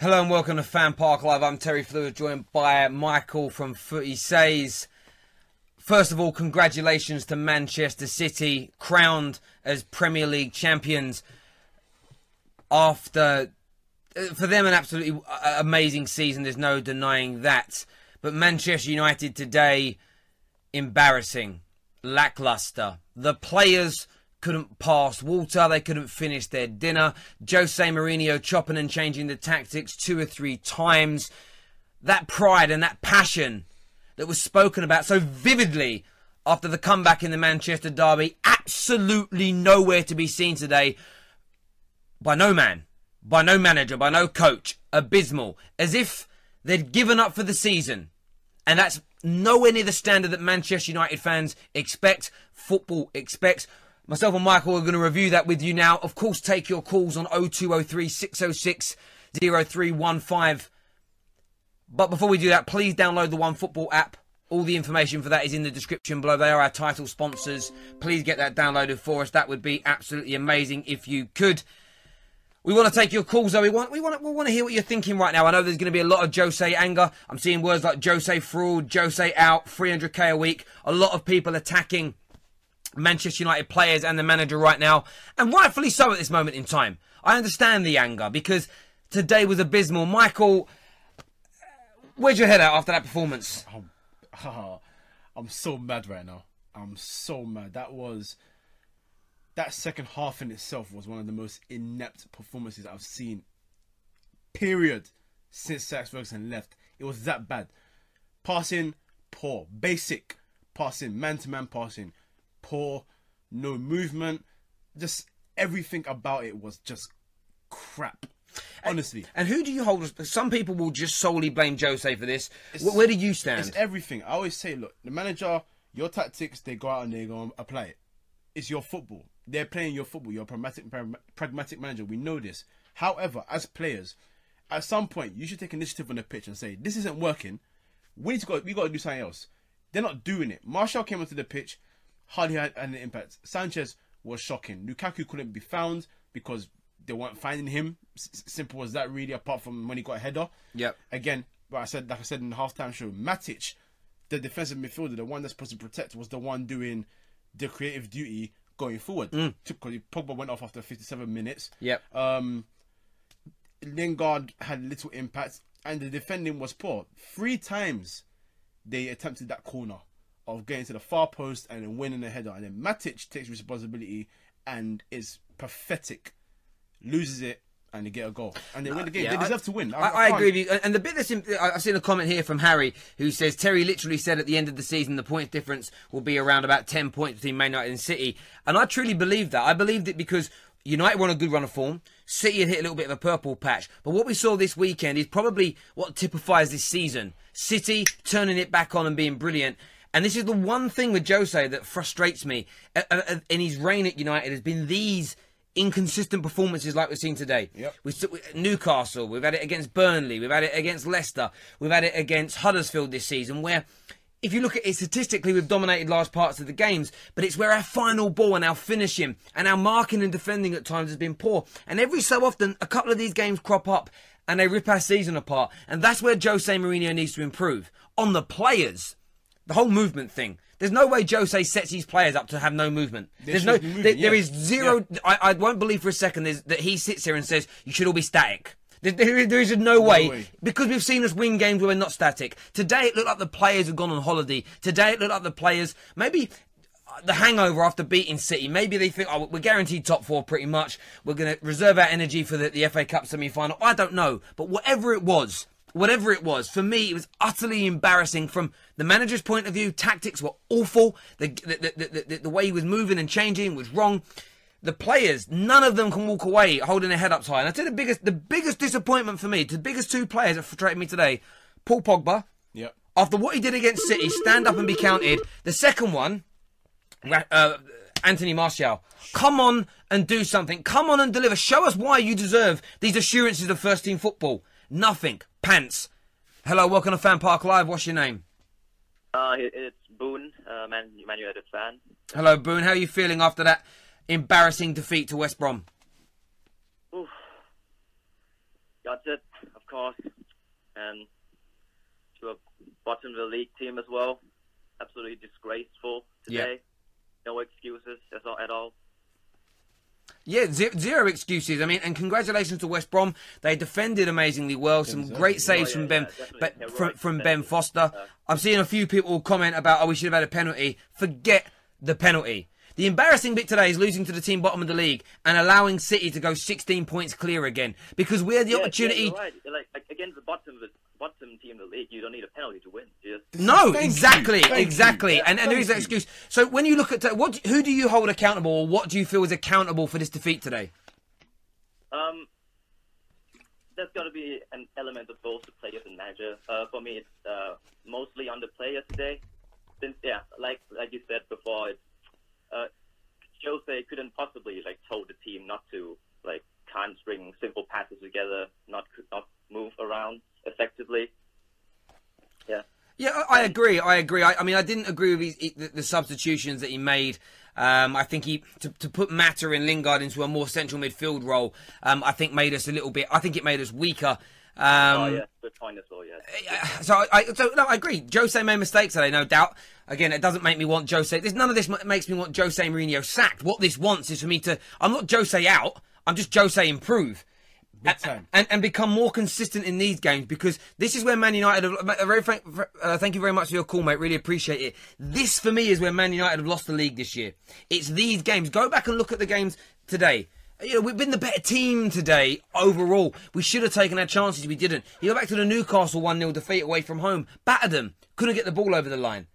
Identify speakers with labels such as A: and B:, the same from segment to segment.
A: Hello and welcome to Fan Park Live. I'm Terry Flewers, joined by Michael from Footy Says. First of all, congratulations to Manchester City, crowned as Premier League champions after, uh, for them, an absolutely uh, amazing season. There's no denying that. But Manchester United today, embarrassing, lackluster. The players couldn't pass water, they couldn't finish their dinner. Jose Mourinho chopping and changing the tactics two or three times. That pride and that passion that was spoken about so vividly after the comeback in the Manchester derby, absolutely nowhere to be seen today by no man, by no manager, by no coach. Abysmal. As if they'd given up for the season. And that's nowhere near the standard that Manchester United fans expect, football expects. Myself and Michael are going to review that with you now. Of course, take your calls on 0203 606 0315. But before we do that, please download the One Football app. All the information for that is in the description below. They are our title sponsors. Please get that downloaded for us. That would be absolutely amazing if you could. We want to take your calls though. We want we want we want to hear what you're thinking right now. I know there's going to be a lot of Jose anger. I'm seeing words like Jose fraud, Jose out, 300k a week. A lot of people attacking Manchester United players and the manager right now, and rightfully so at this moment in time. I understand the anger because today was abysmal. Michael, where's your head at after that performance?
B: I'm, oh, I'm so mad right now. I'm so mad. That was that second half in itself was one of the most inept performances I've seen. Period. Since Sir Alex Ferguson left, it was that bad. Passing poor, basic passing, man to man passing poor, no movement, just everything about it was just crap. Honestly.
A: And, and who do you hold? Some people will just solely blame Jose for this. Where do you stand?
B: It's everything. I always say, look, the manager, your tactics, they go out and they go and apply it. It's your football. They're playing your football. You're a pragmatic, pragmatic manager. We know this. However, as players, at some point, you should take initiative on the pitch and say, this isn't working. We need to go. We got to do something else. They're not doing it. Martial came onto the pitch hardly had an impact. Sanchez was shocking. Lukaku couldn't be found because they weren't finding him. S- simple as that, really. Apart from when he got a header.
A: Yep.
B: Again, but I said, like I said in the halftime show, Matic, the defensive midfielder, the one that's supposed to protect, was the one doing the creative duty going forward.
A: Mm.
B: Because Pogba went off after 57 minutes.
A: Yep.
B: Um, Lingard had little impact, and the defending was poor. Three times they attempted that corner of getting to the far post and then winning the header. And then Matic takes responsibility and is pathetic, loses it, and they get a goal. And they win the uh, game.
A: Yeah,
B: they deserve
A: I,
B: to win.
A: I, I, I agree with you. And the bit that's in, I've seen a comment here from Harry who says Terry literally said at the end of the season the points difference will be around about 10 points between Man United and City. And I truly believe that. I believed it because United were on a good run of form. City had hit a little bit of a purple patch. But what we saw this weekend is probably what typifies this season. City turning it back on and being brilliant. And this is the one thing with Jose that frustrates me uh, uh, uh, in his reign at United has been these inconsistent performances like we've seen today.
B: Yep.
A: We, Newcastle, we've had it against Burnley, we've had it against Leicester, we've had it against Huddersfield this season, where if you look at it statistically, we've dominated large parts of the games, but it's where our final ball and our finishing and our marking and defending at times has been poor. And every so often, a couple of these games crop up and they rip our season apart. And that's where Jose Mourinho needs to improve. On the players, the whole movement thing. There's no way Jose sets his players up to have no movement. There's, no, there, yeah. there is zero. Yeah. I, I, won't believe for a second that he sits here and says you should all be static. There, there, there is no way, no way, because we've seen us win games where we're not static. Today it looked like the players have gone on holiday. Today it looked like the players maybe uh, the hangover after beating City. Maybe they think, oh, we're guaranteed top four pretty much. We're going to reserve our energy for the, the FA Cup semi final. I don't know. But whatever it was, whatever it was. For me, it was utterly embarrassing from the manager's point of view. Tactics were awful. The the, the, the, the way he was moving and changing was wrong. The players, none of them can walk away holding their head up high. And I tell you the biggest, the biggest disappointment for me, the biggest two players that frustrated me today, Paul Pogba.
B: Yep.
A: After what he did against City, stand up and be counted. The second one, uh, Anthony Martial. Come on and do something. Come on and deliver. Show us why you deserve these assurances of first team football. Nothing. Pants. Hello, welcome to Fan Park Live. What's your name?
C: Uh, it's Boone, uh, Man, Man United fan.
A: Hello, Boone. How are you feeling after that embarrassing defeat to West Brom?
C: Oof. Got it, of course, and to a bottom of the league team as well. Absolutely disgraceful today. Yeah. No excuses at all.
A: Yeah, zero excuses. I mean, and congratulations to West Brom. They defended amazingly well. Some great saves from Ben, from, from Ben Foster. I'm seeing a few people comment about, oh, we should have had a penalty. Forget the penalty. The embarrassing bit today is losing to the team bottom of the league and allowing City to go 16 points clear again because we had the
C: yeah,
A: opportunity.
C: Yeah, right. like, like, against the bottom of the bottom team of the league, you don't need a penalty to win. Just...
A: No, Thank exactly, exactly, yeah, and, and there is that excuse. So when you look at what, who do you hold accountable, or what do you feel is accountable for this defeat today?
C: Um, there's got to be an element of both the players and manager. Uh, for me, it's uh, mostly on the players today. Since yeah, like like you said before, it's uh, Jose couldn't possibly like told the team not to like can't string simple passes together, not not move around effectively. Yeah.
A: Yeah, I agree. I agree. I, I mean, I didn't agree with his, the, the, substitutions that he made. Um, I think he to, to, put Mata and Lingard into a more central midfield role. Um, I think made us a little bit. I think it made us weaker. Um,
C: oh yeah, good point as well. Yeah.
A: So I, so no, I agree. Jose made mistakes today, no doubt. Again, it doesn't make me want Jose. There's none of this makes me want Jose Mourinho sacked. What this wants is for me to. I'm not Jose out. I'm just Jose improve.
B: Big time.
A: And, and become more consistent in these games because this is where Man United have. Very frank, uh, thank you very much for your call, mate. Really appreciate it. This for me is where Man United have lost the league this year. It's these games. Go back and look at the games today. You know, we've been the better team today overall. We should have taken our chances. We didn't. You go back to the Newcastle 1 0 defeat away from home. Battered them. Couldn't get the ball over the line.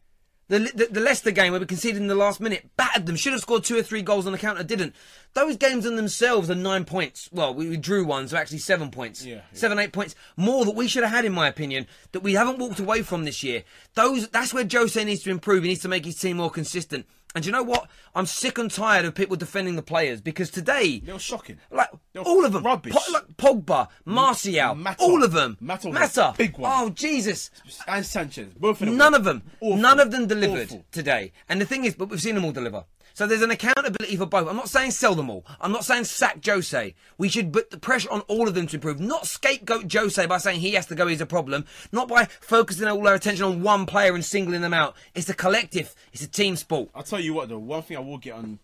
A: The, the, the, Leicester game where we conceded in the last minute, battered them, should have scored two or three goals on the counter, didn't. Those games in themselves are nine points. Well, we, we drew one, so actually seven points.
B: Yeah, yeah.
A: Seven, eight points. More that we should have had, in my opinion, that we haven't walked away from this year. Those That's where Jose needs to improve. He needs to make his team more consistent. And you know what? I'm sick and tired of people defending the players because today
B: they were shocking.
A: Like all of them,
B: rubbish.
A: Po- like Pogba, Martial,
B: Mata.
A: all of them.
B: Mata,
A: Mata,
B: big one.
A: Oh Jesus!
B: And Sanchez, both of them.
A: None of them,
B: Awful.
A: none of them delivered
B: Awful.
A: today. And the thing is, but we've seen them all deliver. So there's an accountability for both. I'm not saying sell them all. I'm not saying sack Jose. We should put the pressure on all of them to improve. Not scapegoat Jose by saying he has to go, he's a problem. Not by focusing all our attention on one player and singling them out. It's a collective. It's a team sport.
B: I'll tell you what, though. One thing I will get on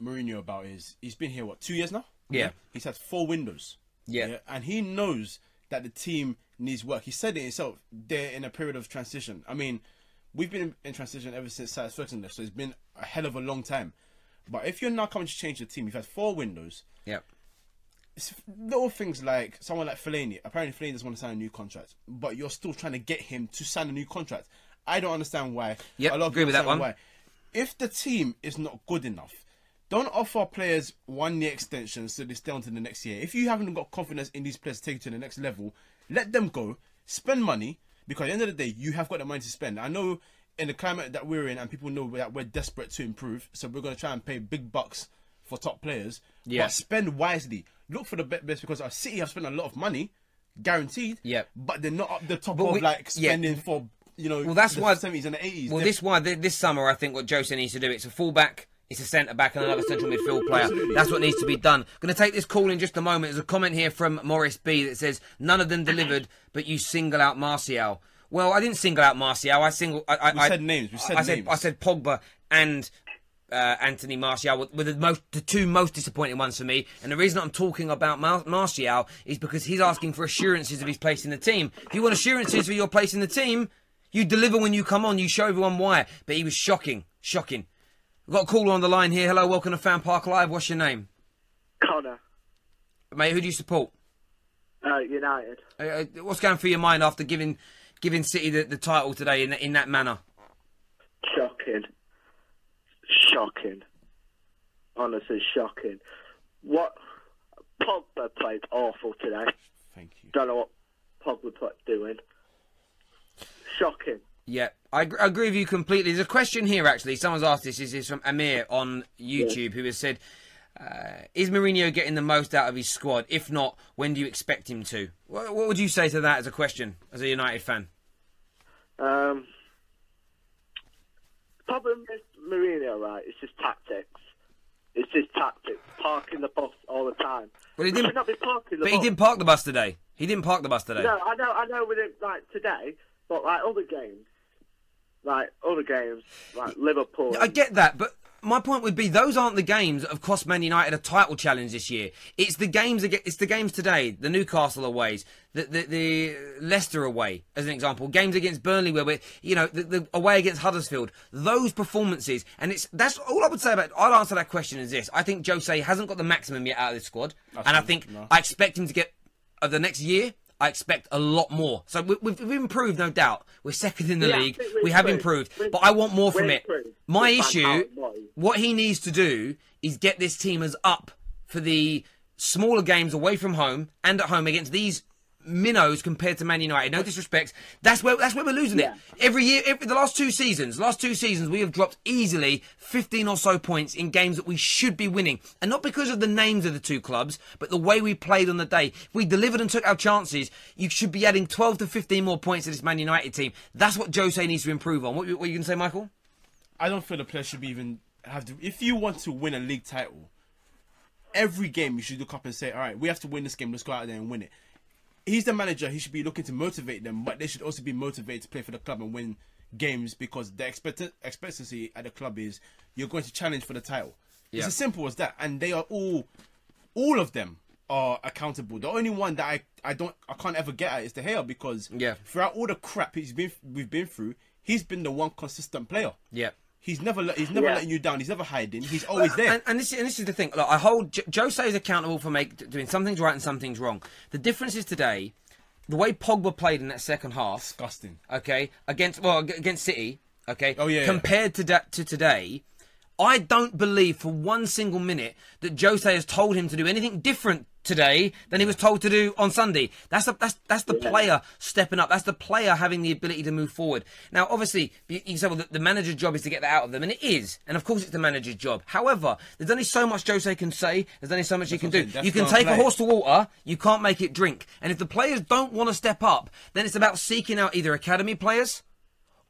B: Mourinho about is he's been here, what, two years now?
A: Yeah.
B: He's had four windows.
A: Yeah.
B: And he knows that the team needs work. He said it himself. They're in a period of transition. I mean, we've been in, in transition ever since Sir Alex Ferguson left, so it's been a hell of a long time. But if you're now coming to change the team, you've had four windows.
A: Yep.
B: It's little things like someone like Fellaini. Apparently, Fellaini doesn't want to sign a new contract, but you're still trying to get him to sign a new contract. I don't understand why.
A: Yep,
B: a lot of
A: agree with that one.
B: Why. If the team is not good enough, don't offer players one year extensions so they stay on to the next year. If you haven't got confidence in these players to take you to the next level, let them go. Spend money because at the end of the day, you have got the money to spend. I know in the climate that we're in, and people know that we're desperate to improve, so we're going to try and pay big bucks for top players.
A: Yeah.
B: But spend wisely. Look for the best because our City have spent a lot of money, guaranteed.
A: Yeah.
B: But they're not up the top
A: But
B: of
A: we-
B: like
A: yeah.
B: spending for you know.
A: Well, that's
B: the
A: why-
B: 70s and the 80s.
A: Well,
B: They're-
A: this why this summer I think what Jose needs to do it's a fullback, it's a centre back, and another central midfield player. That's what needs to be done. Going to take this call in just a moment. There's a comment here from Morris B that says none of them delivered, but you single out Martial. Well, I didn't single out Martial. I single. I, I,
B: We
A: I-
B: said names. We said
A: I said
B: names.
A: I said Pogba and. Uh, Anthony Martial were, were the most, the two most disappointing ones for me, and the reason I'm talking about Mar- Martial is because he's asking for assurances of his place in the team. If you want assurances for your place in the team, you deliver when you come on. You show everyone why. But he was shocking, shocking. We've got a caller on the line here. Hello, welcome to Fan Park Live. What's your name,
D: Connor.
A: mate? Who do you support?
D: Uh, United.
A: Uh, uh, what's going through your mind after giving giving City the, the title today in in that manner?
D: Shocking. Shocking. Honestly, shocking. What Pogba played awful today.
B: Thank you.
D: Don't know what Pogba played doing. Shocking.
A: Yeah, I, agree with you completely. There's a question here, actually. Someone's asked this. This is from Amir on YouTube, who has said, uh, "Is Mourinho getting the most out of his squad? If not, when do you expect him to?" What, what would you say to that as a question, as a United fan?
D: Um, problem with Mourinho, right? It's just tactics. It's just tactics. Parking the bus all the time.
A: Well, he didn't-
D: not be parking the
A: But
D: bus.
A: he didn't park the bus today. He didn't park the bus today.
D: No, I know, I know. With it like today, but like other games, like other games, like Liverpool.
A: I get that, but my point would be those aren't the games that have cost Man United a title challenge this year. It's the games. ag- It's the games today. The Newcastle aways, the the, the Leicester away, as an example. Games against Burnley, where we're you know, the, the away against Huddersfield. Those performances, and it's that's all I would say about. I'll answer that question is this: I think Jose hasn't got the maximum yet out of this squad, and I think
B: no.
A: I expect him to get of the next year. I expect a lot more. So we, we've, we've improved, no doubt. We're second in the
D: Yeah,
A: league.
D: we've
A: have
D: improved. We've-
A: but I want more from it.
D: improved.
A: My
D: We've
A: issue,
D: what-
A: what he needs to do is get this team as up for the smaller games away from home and at home against these minnows compared to Man United. No disrespect. That's where that's where we're losing
D: Yeah.
A: it. Every year, every, the last two seasons, last two seasons, we have dropped easily 15 or so points in games that we should be winning. And not because of the names of the two clubs, but the way we played on the day. If we delivered and took our chances, you should be adding 12 to 15 more points to this Man United team. That's what Jose needs to improve on. What, what are you going to say, Michael?
B: I don't feel the player should be even have to. If you want to win a league title, every game you should look up and say, "All right, we have to win this game. Let's go out there and win it." He's the manager. He should be looking to motivate them, but they should also be motivated to play for the club and win games because the expect- expectancy at the club is you're going to challenge for the title.
A: Yeah.
B: It's as simple as that, and they are all, all of them are accountable. The only one that I, I don't I can't ever get at is De Gea because
A: Yeah.
B: throughout all the crap he's been we've been through, he's been the one consistent player.
A: Yeah.
B: He's never he's never
D: Yeah.
B: letting you down. He's never hiding. He's always there.
A: And, and this is and this is the thing. Look, I hold J- Jose is accountable for make, doing something's right and something's wrong. The difference is today, the way Pogba played in that second half.
B: Disgusting.
A: Okay, against well against City. Okay.
B: Oh, yeah, yeah.
A: Compared to that to today, I don't believe for one single minute that Jose has told him to do anything different today than he was told to do on Sunday. That's the that's that's the player stepping up. That's the player having the ability to move forward. Now, obviously, you, you say well, the, the manager's job is to get that out of them, and it is. And of course, it's the manager's job. However, there's only so much Jose can say. There's only so much he can do.
B: That's
A: You can take a horse to water. You can't make it drink. And if the players don't want to step up, then it's about seeking out either academy players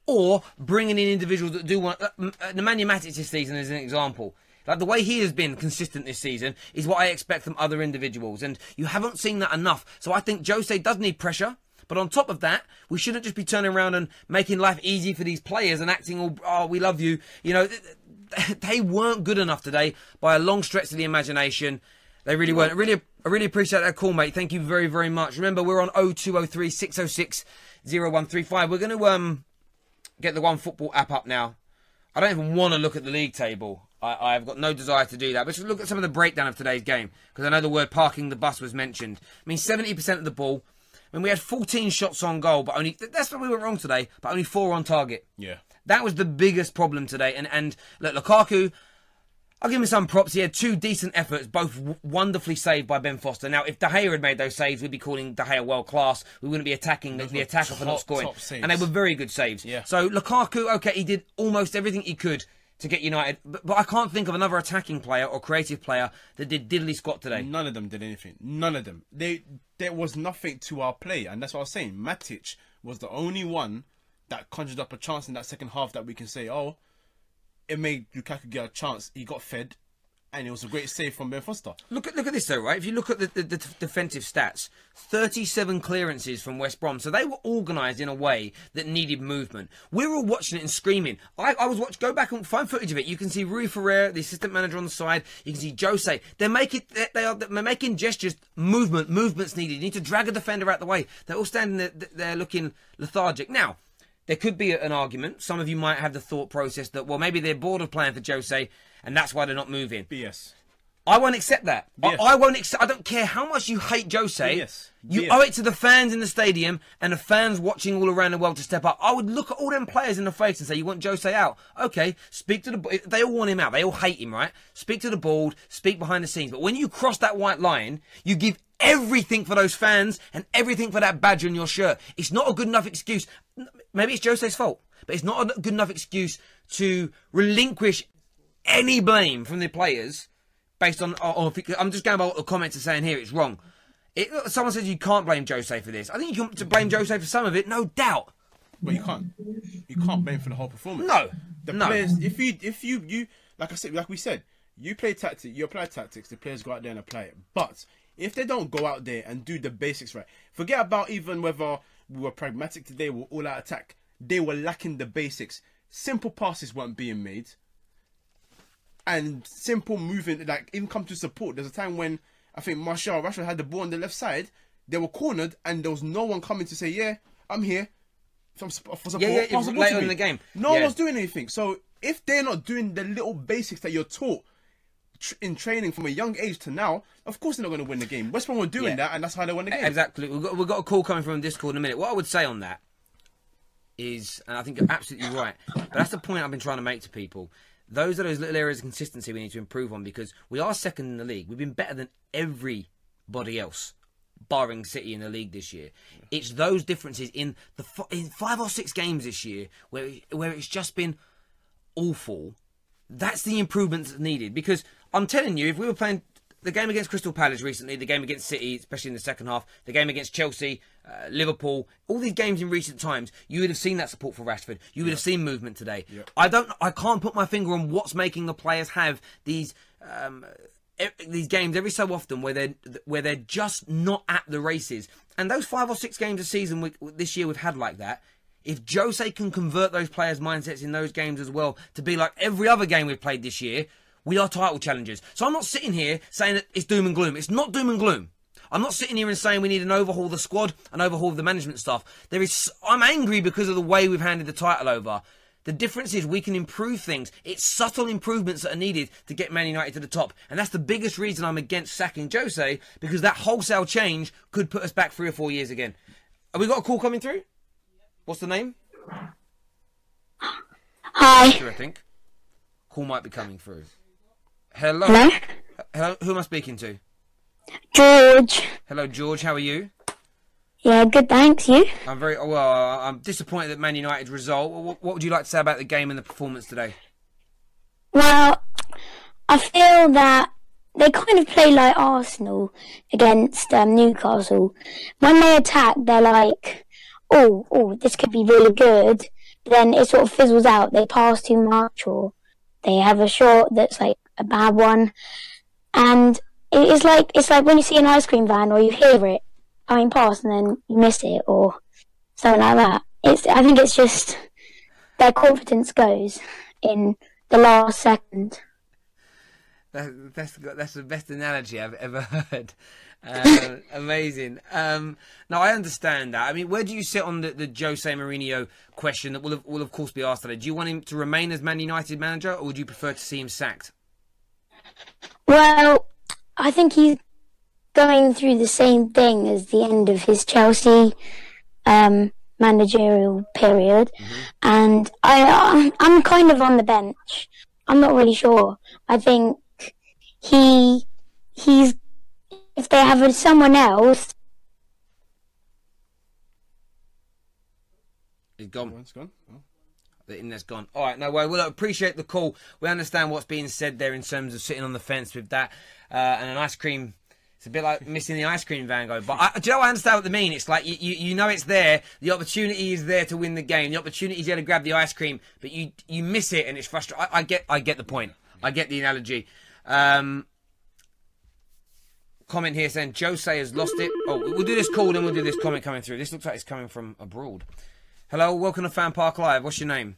A: or bringing in individuals that do want. Uh, M- uh, Nemanja Matic this season is an example. Like the way he has been consistent this season is what I expect from other individuals, and you haven't seen that enough. So I think Jose does need pressure. But on top of that, we shouldn't just be turning around and making life easy for these players and acting all, oh, we love you. You know, th- th- they weren't good enough today by a long stretch of the imagination. They really weren't. I really, I really appreciate that call, mate. Thank you very, very much. Remember, we're on 0203 606 0135. We're going to um, get the One Football app up now. I don't even want to look at the league table. I, I've got no desire to do that. But just look at some of the breakdown of today's game because I know the word parking the bus was mentioned. I mean, 70% of the ball. I mean, we had 14 shots on goal, but only that's where we went wrong today. But only four on target.
B: Yeah.
A: That was the biggest problem today. And and look, Lukaku, I'll give him some props. He had two decent efforts, both w- wonderfully saved by Ben Foster. Now, if De Gea had made those saves, we'd be calling De Gea world class. We wouldn't be attacking the,
B: Those
A: the attacker for not
B: top-
A: scoring.
B: top.
A: And they were very good saves.
B: Yeah.
A: So Lukaku, okay, he did almost everything he could to get United, but, but I can't think of another attacking player or creative player that did diddly squat today.
B: None of them did anything. None of them. They there was nothing to our play, and that's what I was saying. Matic was the only one that conjured up a chance in that second half that we can say, oh, it made Lukaku get a chance. He got fed, and it was a great save from Ben Foster.
A: Look at look at this though, right? If you look at the, the, the defensive stats, thirty-seven clearances from West Brom, so they were organised in a way that needed movement. We were all watching it and screaming. I, I was watching. Go back and find footage of it. You can see Rui Faria, the assistant manager on the side. You can see Jose. They're making they are they're making gestures. Movement, movements needed. You need to drag a defender out the way. They're all standing there, they're looking lethargic. Now, there could be an argument. Some of you might have the thought process that well, maybe they're bored of playing for Jose, and that's why they're not moving.
B: BS.
A: I won't accept that. I, I won't accept. I don't care how much you hate Jose.
B: Yes.
A: You
B: Yes.
A: owe it to the fans in the stadium and the fans watching all around the world to step up. I would look at all them players in the face and say, "You want Jose out? Okay, speak to the. They all want him out. They all hate him, right? Speak to the board. Speak behind the scenes. But when you cross that white line, you give everything for those fans and everything for that badge on your shirt. It's not a good enough excuse. Maybe it's Jose's fault, but it's not a good enough excuse to relinquish any blame from the players based on. Or, I'm just going by what the comments are saying here. It's wrong. It, someone says you can't blame Jose for this. I think you can to blame Jose for some of it, no doubt.
B: But you can't. You can't blame for the whole performance.
A: No,
B: The
A: no.
B: players. If you, if you, you, like I said, like we said, you play tactics. You apply tactics. The players go out there and apply it. But if they don't go out there and do the basics right, forget about even whether we were pragmatic today. We're all out attack. They were lacking the basics. Simple passes weren't being made. And simple moving, like even come to support. There's a time when I think Martial Rashford had the ball on the left side. They were cornered, and there was no one coming to say, "Yeah, I'm here." From, for support,
A: Yeah, yeah, later in the game.
B: No
A: Yeah.
B: one's doing anything. So if they're not doing the little basics that you're taught in training from a young age to now, of course they're not going to win the game. West Brom were doing
A: Yeah.
B: that, and that's how they won the game.
A: Exactly. We've got, we've got a call coming from Discord in a minute. What I would say on that is, and I think you're absolutely right, but that's the point I've been trying to make to people. Those are those little areas of consistency we need to improve on because we are second in the league. We've been better than everybody else, barring City in the league this year. It's those differences in the in five or six games this year where where it's just been awful. That's the improvement that's needed because I'm telling you, if we were playing the game against Crystal Palace recently, the game against City, especially in the second half, the game against Chelsea, uh, Liverpool, all these games in recent times, you would have seen that support for Rashford. You would have seen movement today. I don't, I can't put my finger on what's making the players have these. Um, these games every so often where they're where they're just not at the races, and those five or six games a season we, this year we've had like that. If Jose can convert those players' mindsets in those games as well to be like every other game we've played this year, we are title challengers. So I'm not sitting here saying that it's doom and gloom. It's not doom and gloom. I'm not sitting here and saying we need an overhaul of the squad and overhaul of the management staff. There is. I'm angry because of the way we've handed the title over. The difference is we can improve things. It's subtle improvements that are needed to get Man United to the top. And that's the biggest reason I'm against sacking Jose, because that wholesale change could put us back three or four years again. Have we got a call coming through? What's the name?
E: Hi.
A: I think. Call might be coming through. Hello?
E: Hello?
A: Hello? Who am I speaking to?
E: George.
A: Hello, George. How are you?
E: Yeah, good, thanks. You?
A: I'm very well. I'm disappointed that Man United result. What, what would you like to say about the game and the performance today?
E: Well, I feel that they kind of play like Arsenal against um, Newcastle. When they attack, they're like, oh, oh, this could be really good. Then it sort of fizzles out. They pass too much or they have a shot that's like a bad one. And it's like, it's like when you see an ice cream van or you hear it coming past and then you miss it or something like that. It's, I think it's just their confidence goes in the last second.
A: That, that's that's the best analogy I've ever heard. Uh, amazing. Um, now I understand that. I mean, where do you sit on the, the Jose Mourinho question that will of, will of course be asked today? Do you want him to remain as Man United manager, or would you prefer to see him sacked?
E: Well, I think he's going through the same thing as the end of his Chelsea um, managerial period, and I I'm, I'm kind of on the bench. I'm not really sure. I think he he's if they have someone else,
A: He's gone.
B: One's gone. Oh.
A: The internet's gone. All right, no way. Well, I appreciate the call. We understand what's being said there in terms of sitting on the fence with that uh, and an ice cream. It's a bit like missing the ice cream van go. But I, do you know I understand what they mean? It's like you, you, you know it's there. The opportunity is there to win the game. The opportunity is there to grab the ice cream, but you you miss it and it's frustrating. I, I get I get the point. I get the analogy. Um, comment here saying Jose has lost it. Oh, we'll do this call, then we'll do this comment coming through. This looks like it's coming from abroad. Hello, welcome to Fan Park Live. What's your name?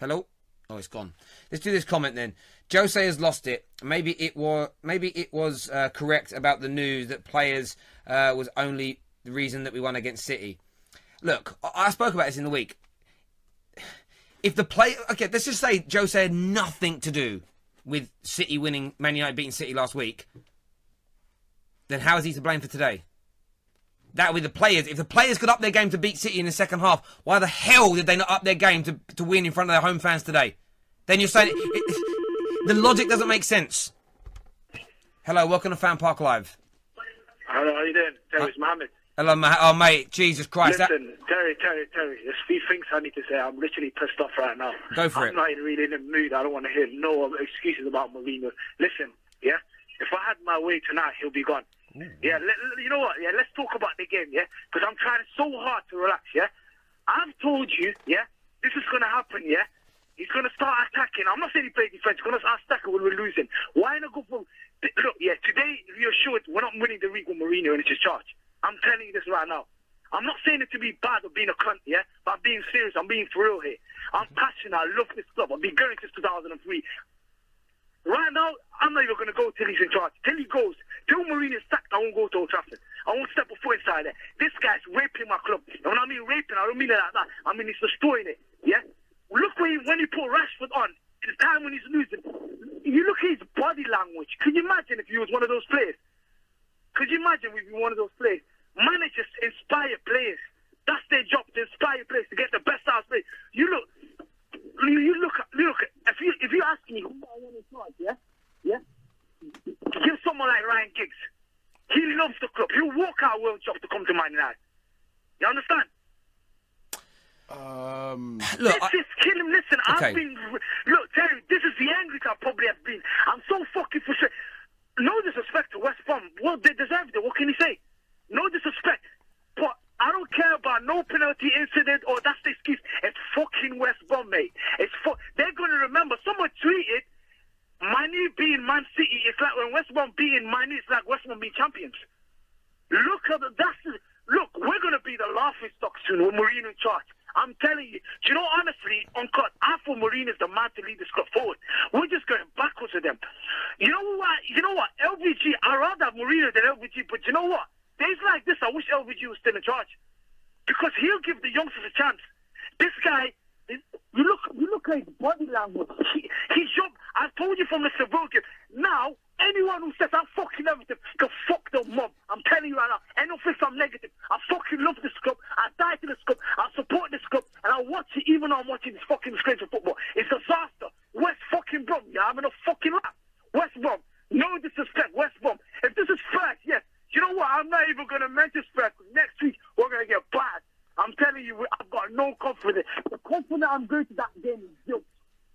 A: Hello? Oh, it's gone. Let's do this comment then. Jose has lost it. Maybe it was maybe it was uh, correct about the news that players uh, was only the reason that we won against City. Look, I, I spoke about this in the week. If the play, okay, let's just say Jose had nothing to do with City winning, Man United beating City last week, then how is he to blame for today? That would be the players. If the players could up their game to beat City in the second half, why the hell did they not up their game to, to win in front of their home fans today? Then you're saying it, it, the logic doesn't make sense. Hello, welcome to Fan Park Live.
F: Hello, how are you doing? Terry, it's Mohammed.
A: Hello, ma- oh mate, Jesus Christ! that-
F: Listen, Terry, Terry, Terry, there's a few things I need to say. I'm literally pissed off right now.
A: Go for
F: I'm
A: it.
F: not even really in the mood. I don't want to hear no excuses about Mourinho. Listen, yeah, if I had my way tonight, he'll be gone. Yeah, you know what? Yeah, let's talk about the game, yeah, because I'm trying so hard to relax, yeah. I've told you, yeah, this is gonna happen, yeah. He's gonna start attacking. I'm not saying he played defense. He's gonna start attacking when we're losing. Why not go for? Look, yeah, today you're sure we're not winning the league with Mourinho in his charge. I'm telling you this right now. I'm not saying it to be bad or being a cunt, yeah, but I'm being serious. I'm being for real here. I'm passionate. I love this club. I've been going since 2003. Right now, I'm not even going to go till he's in charge. Till he goes. Till Mourinho's sacked, I won't go to Old Trafford. I won't step a foot inside there. This guy's raping my club. And when I mean raping, I don't mean it like that. I mean he's destroying it. Yeah? Look when he, when he put Rashford on, the time when he's losing. You look at his body language. Can you imagine if he was one of those players? Could you imagine if he was one of those players? Managers inspire players. That's their job to inspire players to get the best out of players. You look, you, you look, at- look. If you if you ask me who I want in charge, yeah, yeah, give someone like Ryan Giggs. He loves the club. He'll walk out world job to come to Man United. You understand?
B: Um,
A: Look,
F: this
A: I-
F: is killing. Listen,
A: Okay.
F: I've been. Look, Terry, this is the angriest I probably have been. I'm so fucking frustrated. No disrespect to West Brom. Well, they deserve it. What can you say? No disrespect. But I don't care about no penalty incident or that's the excuse. It's fucking West Brom, mate. It's fu- They're going to remember. Someone tweeted, Manu being Man City, it's like when West Brom being Manu, it's like West Brom being champions. Look at the, that's look, we're gonna be the laughing stock soon with Mourinho in charge. I'm telling you. Do you know honestly, Uncle, I thought Mourinho is the man to lead this club forward. We're just going backwards with them. You know what? You know what? LVG, I rather have Mourinho than LVG, but you know what? Days like this, I wish LVG was still in charge because he'll give the youngsters a chance. This guy, you look, you look at his body language. He, he's job. I told you from the game. Now, anyone who says I'm fucking everything can fuck the mob. I'm telling you right now. Anyone thinks I'm negative. I fucking love this club. I die to this club. I support this club, and I watch it even though I'm watching this fucking disgraceful football. It's a disaster. West fucking Brom, Yeah, I'm in a fucking laugh. West Brom, no disrespect. West Brom. If this is Spurs, yes. You know what? I'm not even gonna mention. 'cause Next week we're gonna get bad. I'm telling you, I've got no confidence. The confidence I'm going to that game is guilt.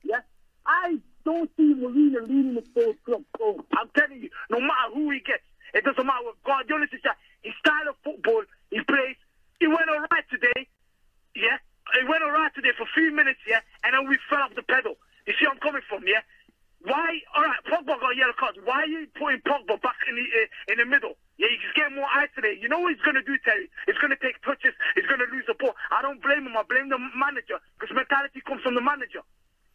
F: Yeah? I don't see Mourinho leading the full club. So I'm telling you, no matter who he gets, it doesn't matter what Guardiola is. His style of football, he plays. He went alright today. Yeah? He went alright today for a few minutes, yeah? And then we fell off the pedal. You see where I'm coming from, yeah? Why? All right, Pogba got a yellow card. Why are you putting Pogba back in the uh, in the middle? Yeah, he's getting more today. You know what he's going to do, Terry? He's going to take touches. He's going to lose the ball. I don't blame him. I blame the manager because mentality comes from the manager.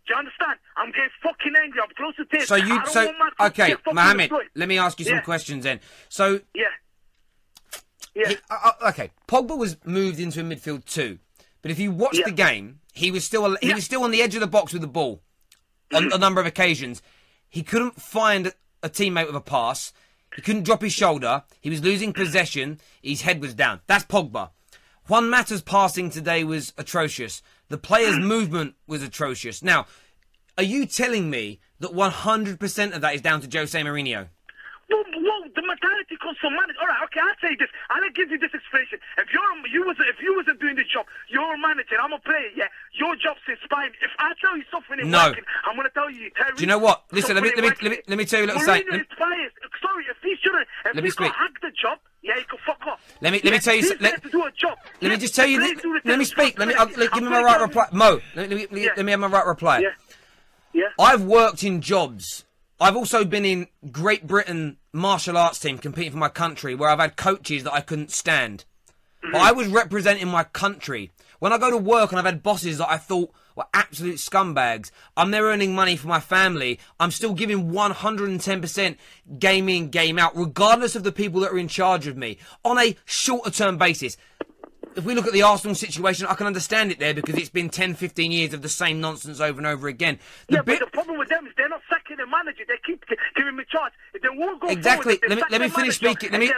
F: Do you understand? I'm getting fucking angry. I'm close to tears.
A: so you, so okay, Mohammed. Let me ask you some
F: Yeah.
A: questions then. So
F: Yeah. Yeah.
A: He- uh, uh, okay, Pogba was moved into a midfield too, but if you watch
F: Yeah.
A: the game, he was still he
F: Yeah.
A: was still on the edge of the box with the ball on a number of occasions. He couldn't find a teammate with a pass. He couldn't drop his shoulder. He was losing possession. His head was down. That's Pogba. Juan Mata's passing today was atrocious. The player's movement was atrocious. Now, are you telling me that 100% of that is down to Jose Mourinho?
F: Well, well, the mentality comes from manager. All right, okay, I'll say this. I'll give you this explanation. If you're you was if you wasn't doing this job, you're a manager. I'm a player. Yeah, your job's me. If I tell you something ain't
A: No.
F: working, I'm gonna tell you. Terry,
A: Do you know what? Listen, let me- let me- let me- let me tell you a little
F: inspires. Sorry, if he shouldn't, if
A: Let
F: he
A: me speak.
F: hack the job, yeah, he can fuck off.
A: Let me- let me
F: Yeah,
A: tell you let-
F: to do a job.
A: Let
F: Yeah,
A: me just tell you. Let,
F: the
A: let me speak. Let me. I'll, let, give me my right reply. Mo, let, let me, let me have my right reply.
F: Yeah, yeah.
A: I've worked in jobs. I've also been in Great Britain martial arts team competing for my country where I've had coaches that I couldn't stand. But I was representing my country. When I go to work and I've had bosses that I thought were absolute scumbags, I'm there earning money for my family. I'm still giving 110% game in, game out, regardless of the people that are in charge of me, on a shorter term basis. if we look at the Arsenal situation, I can understand it there because it's been 10, 15 years of the same nonsense over and over again. The
F: yeah,
A: bit-
F: but the problem with them is they're not sacking the manager. They keep giving me charge. If they won't go
A: Exactly. Let me let me finish speaking. Let me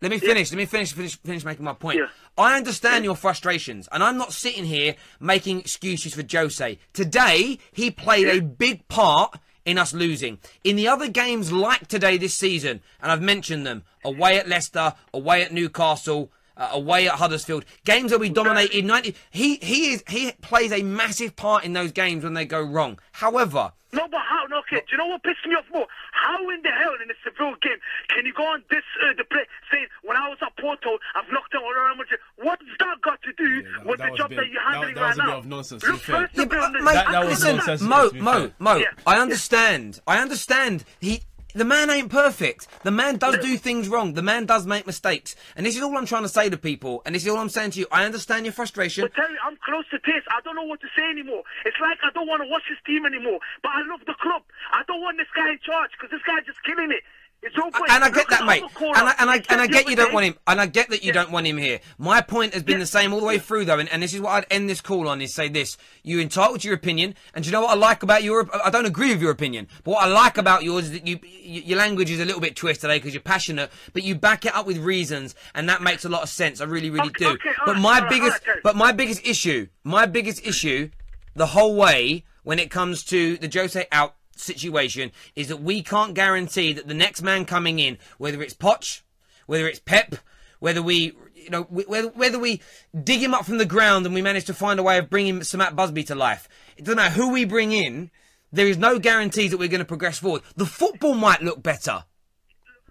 A: let me
F: Yeah.
A: finish. Let me finish finish finish making my point.
F: Yeah.
A: I understand your frustrations, and I'm not sitting here making excuses for Jose. Today, he played a big part in us losing. In the other games like today this season, and I've mentioned them: away at Leicester, away at Newcastle. Uh, away at Huddersfield, games where we dominated 90. He he is he plays a massive part in those games when they go wrong. However,
F: No, but how? No, okay. Do you know what pissed me off more? How in the hell in a Seville game can you go on this uh, the play saying when I was at Porto I've knocked out Real Madrid? What has that got to do
B: that-
F: with
B: that
F: the job
B: bit-
F: that you're handling
B: that was
F: right
B: a bit
F: now?
B: of nonsense,
F: Look, first
A: Yeah, but, uh, mate,
B: That- that was
A: listen,
B: nonsense,
A: Mo,
B: to
A: Mo. Mo.
F: Yeah.
A: I understand. I understand. He, the man ain't perfect. The man does do things wrong. The man does make mistakes. And this is all I'm trying to say to people. And this is all I'm saying to you. I understand your frustration.
F: But Terry, I'm close to tears. I don't know what to say anymore. It's like I don't want to watch this team anymore. But I love the club. I don't want this guy in charge because this guy's just killing it. It's no point.
A: and I get that, mate. And I, and I, and I get you don't want him. And I get that you
F: Yeah.
A: don't want him here. My point has been
F: Yeah.
A: the same all the way through, though. And, and this is what I'd end this call on: is say this: you're entitled to your opinion. And do you know what I like about your? I don't agree with your opinion, but what I like about yours is that you, your language is a little bit twisted eh, today because you're passionate, but you back it up with reasons, and that makes a lot of sense. I really, really
F: Okay,
A: do.
F: okay,
A: but
F: right,
A: my
F: all right,
A: biggest,
F: all right, Terry.
A: but my biggest issue, my biggest issue, the whole way when it comes to the Jose out situation is that we can't guarantee that the next man coming in, whether it's Poch, whether it's Pep, whether we, you know, whether, whether we dig him up from the ground and we manage to find a way of bringing Sir Matt Busby to life. It doesn't matter who we bring in. There is no guarantees that we're going to progress forward. The football might look better.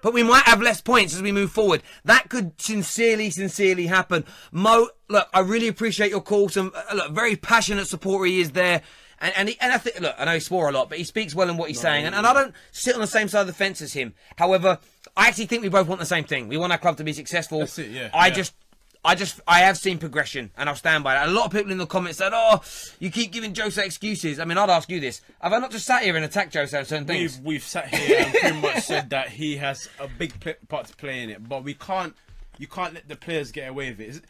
A: But we might have less points as we move forward. That could sincerely, sincerely happen. Mo, look, I really appreciate your call. Some uh, look, very passionate supporter he is there. And and, he, and I think, look, I know he swore a lot, but he speaks well in what he's saying. And, and I don't sit on the same side of the fence as him. However, I actually think we both want the same thing. We want our club to be successful.
B: That's it, yeah,
A: I
B: yeah.
A: just, I just, I have seen progression, and I'll stand by that. A lot of people in the comments said, "Oh, you keep giving Jose excuses." I mean, I'd ask you this: Have I not just sat here and attacked Jose on certain things?
B: We've we've sat here and pretty much said that he has a big part to play in it, but we can't. You can't let the players get away with it.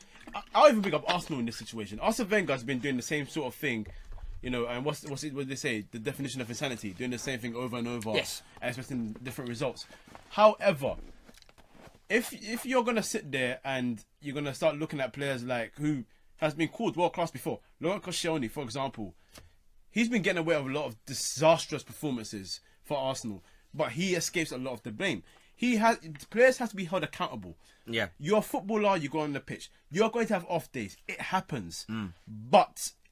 B: I'll even bring up Arsenal in this situation. Arsene Wenger's been doing the same sort of thing, you know. And what's what's it? What they say? The definition of insanity: doing the same thing over and over,
A: Yes.
B: and expecting different results. However, if if you're gonna sit there and you're gonna start looking at players like who has been called world class before, Laurent Koscielny, for example, he's been getting away with a lot of disastrous performances for Arsenal, but he escapes a lot of the blame. He has players have to be held accountable.
A: Yeah.
B: you're a footballer. You go on the pitch. You're going to have off days. It happens.
A: Mm.
B: But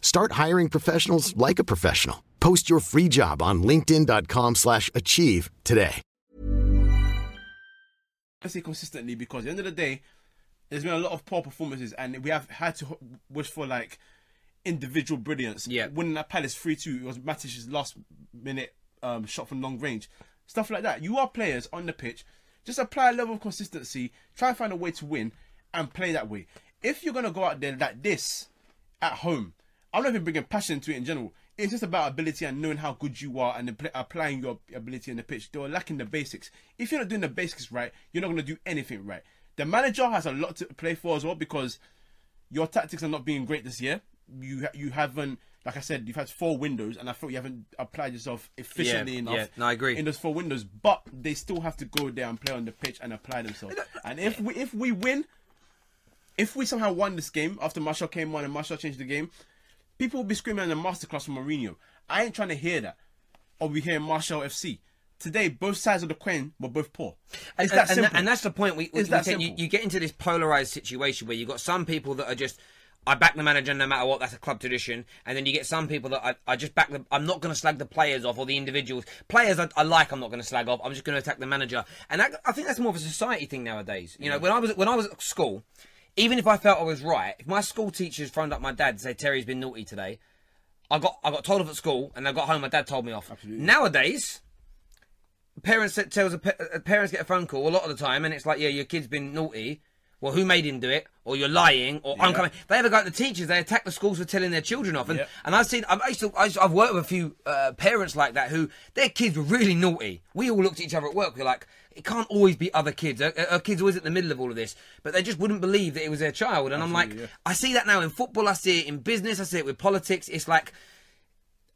G: Start hiring professionals like a professional. Post your free job on linkedin.com/achieve slash achieve today.
B: I say consistently because at the end of the day, there's been a lot of poor performances, and we have had to wish for like individual brilliance.
A: Yeah.
B: winning that Palace three two, it was Matic's last minute um, shot from long range, stuff like that. You are players on the pitch, just apply a level of consistency, try and find a way to win, and play that way. If you're gonna go out there like this at home, I'm not even bringing passion into it in general. It's just about ability and knowing how good you are and appl- applying your ability on the pitch. They were lacking the basics. If you're not doing the basics right, you're not going to do anything right. The manager has a lot to play for as well because your tactics are not being great this year. You you haven't, like I said, you've had four windows, and I thought you haven't applied yourself efficiently
A: Yeah,
B: enough.
A: yeah. No, I agree.
B: In those four windows, but they still have to go there and play on the pitch and apply themselves. And if we if we win, if we somehow won this game after Martial came on and Martial changed the game, people will be screaming on a masterclass from Mourinho. I ain't trying to hear that. Or we hear Martial FC. Today, both sides of the coin were both poor. It's
A: and,
B: that
A: and,
B: simple.
A: and that's the point. We, we,
B: It's that
A: get- you,
B: simple.
A: you get into this polarized situation where you've got some people that are just, I back the manager no matter what. That's a club tradition. And then you get some people that I, I just back the. I'm not going to slag the players off or the individuals. Players I, I like. I'm not going to slag off. I'm just going to attack the manager. And that, I think that's more of a society thing nowadays. You know, when I was when I was at school. Even if I felt I was right, if my school teachers phoned up my dad and say Terry's been naughty today, I got I got told off at school, and I got home. My dad told me off.
B: Absolutely.
A: Nowadays, parents tells a, uh, parents get a phone call a lot of the time, and it's like, yeah, your kid's been naughty. Well, who made him do it? Or you're lying? Or I'm coming. They ever go to the teachers? They attack the schools for telling their children off. And
B: Yeah.
A: and I've seen. I've, I used to, I I've worked with a few uh, parents like that who their kids were really naughty. We all looked at each other at work. We're like, it can't always be other kids. Our, our kids always at the middle of all of this, but they just wouldn't believe that it was their child. And I'm like,
B: yeah.
A: I see that now in football. I see it in business. I see it with politics. It's like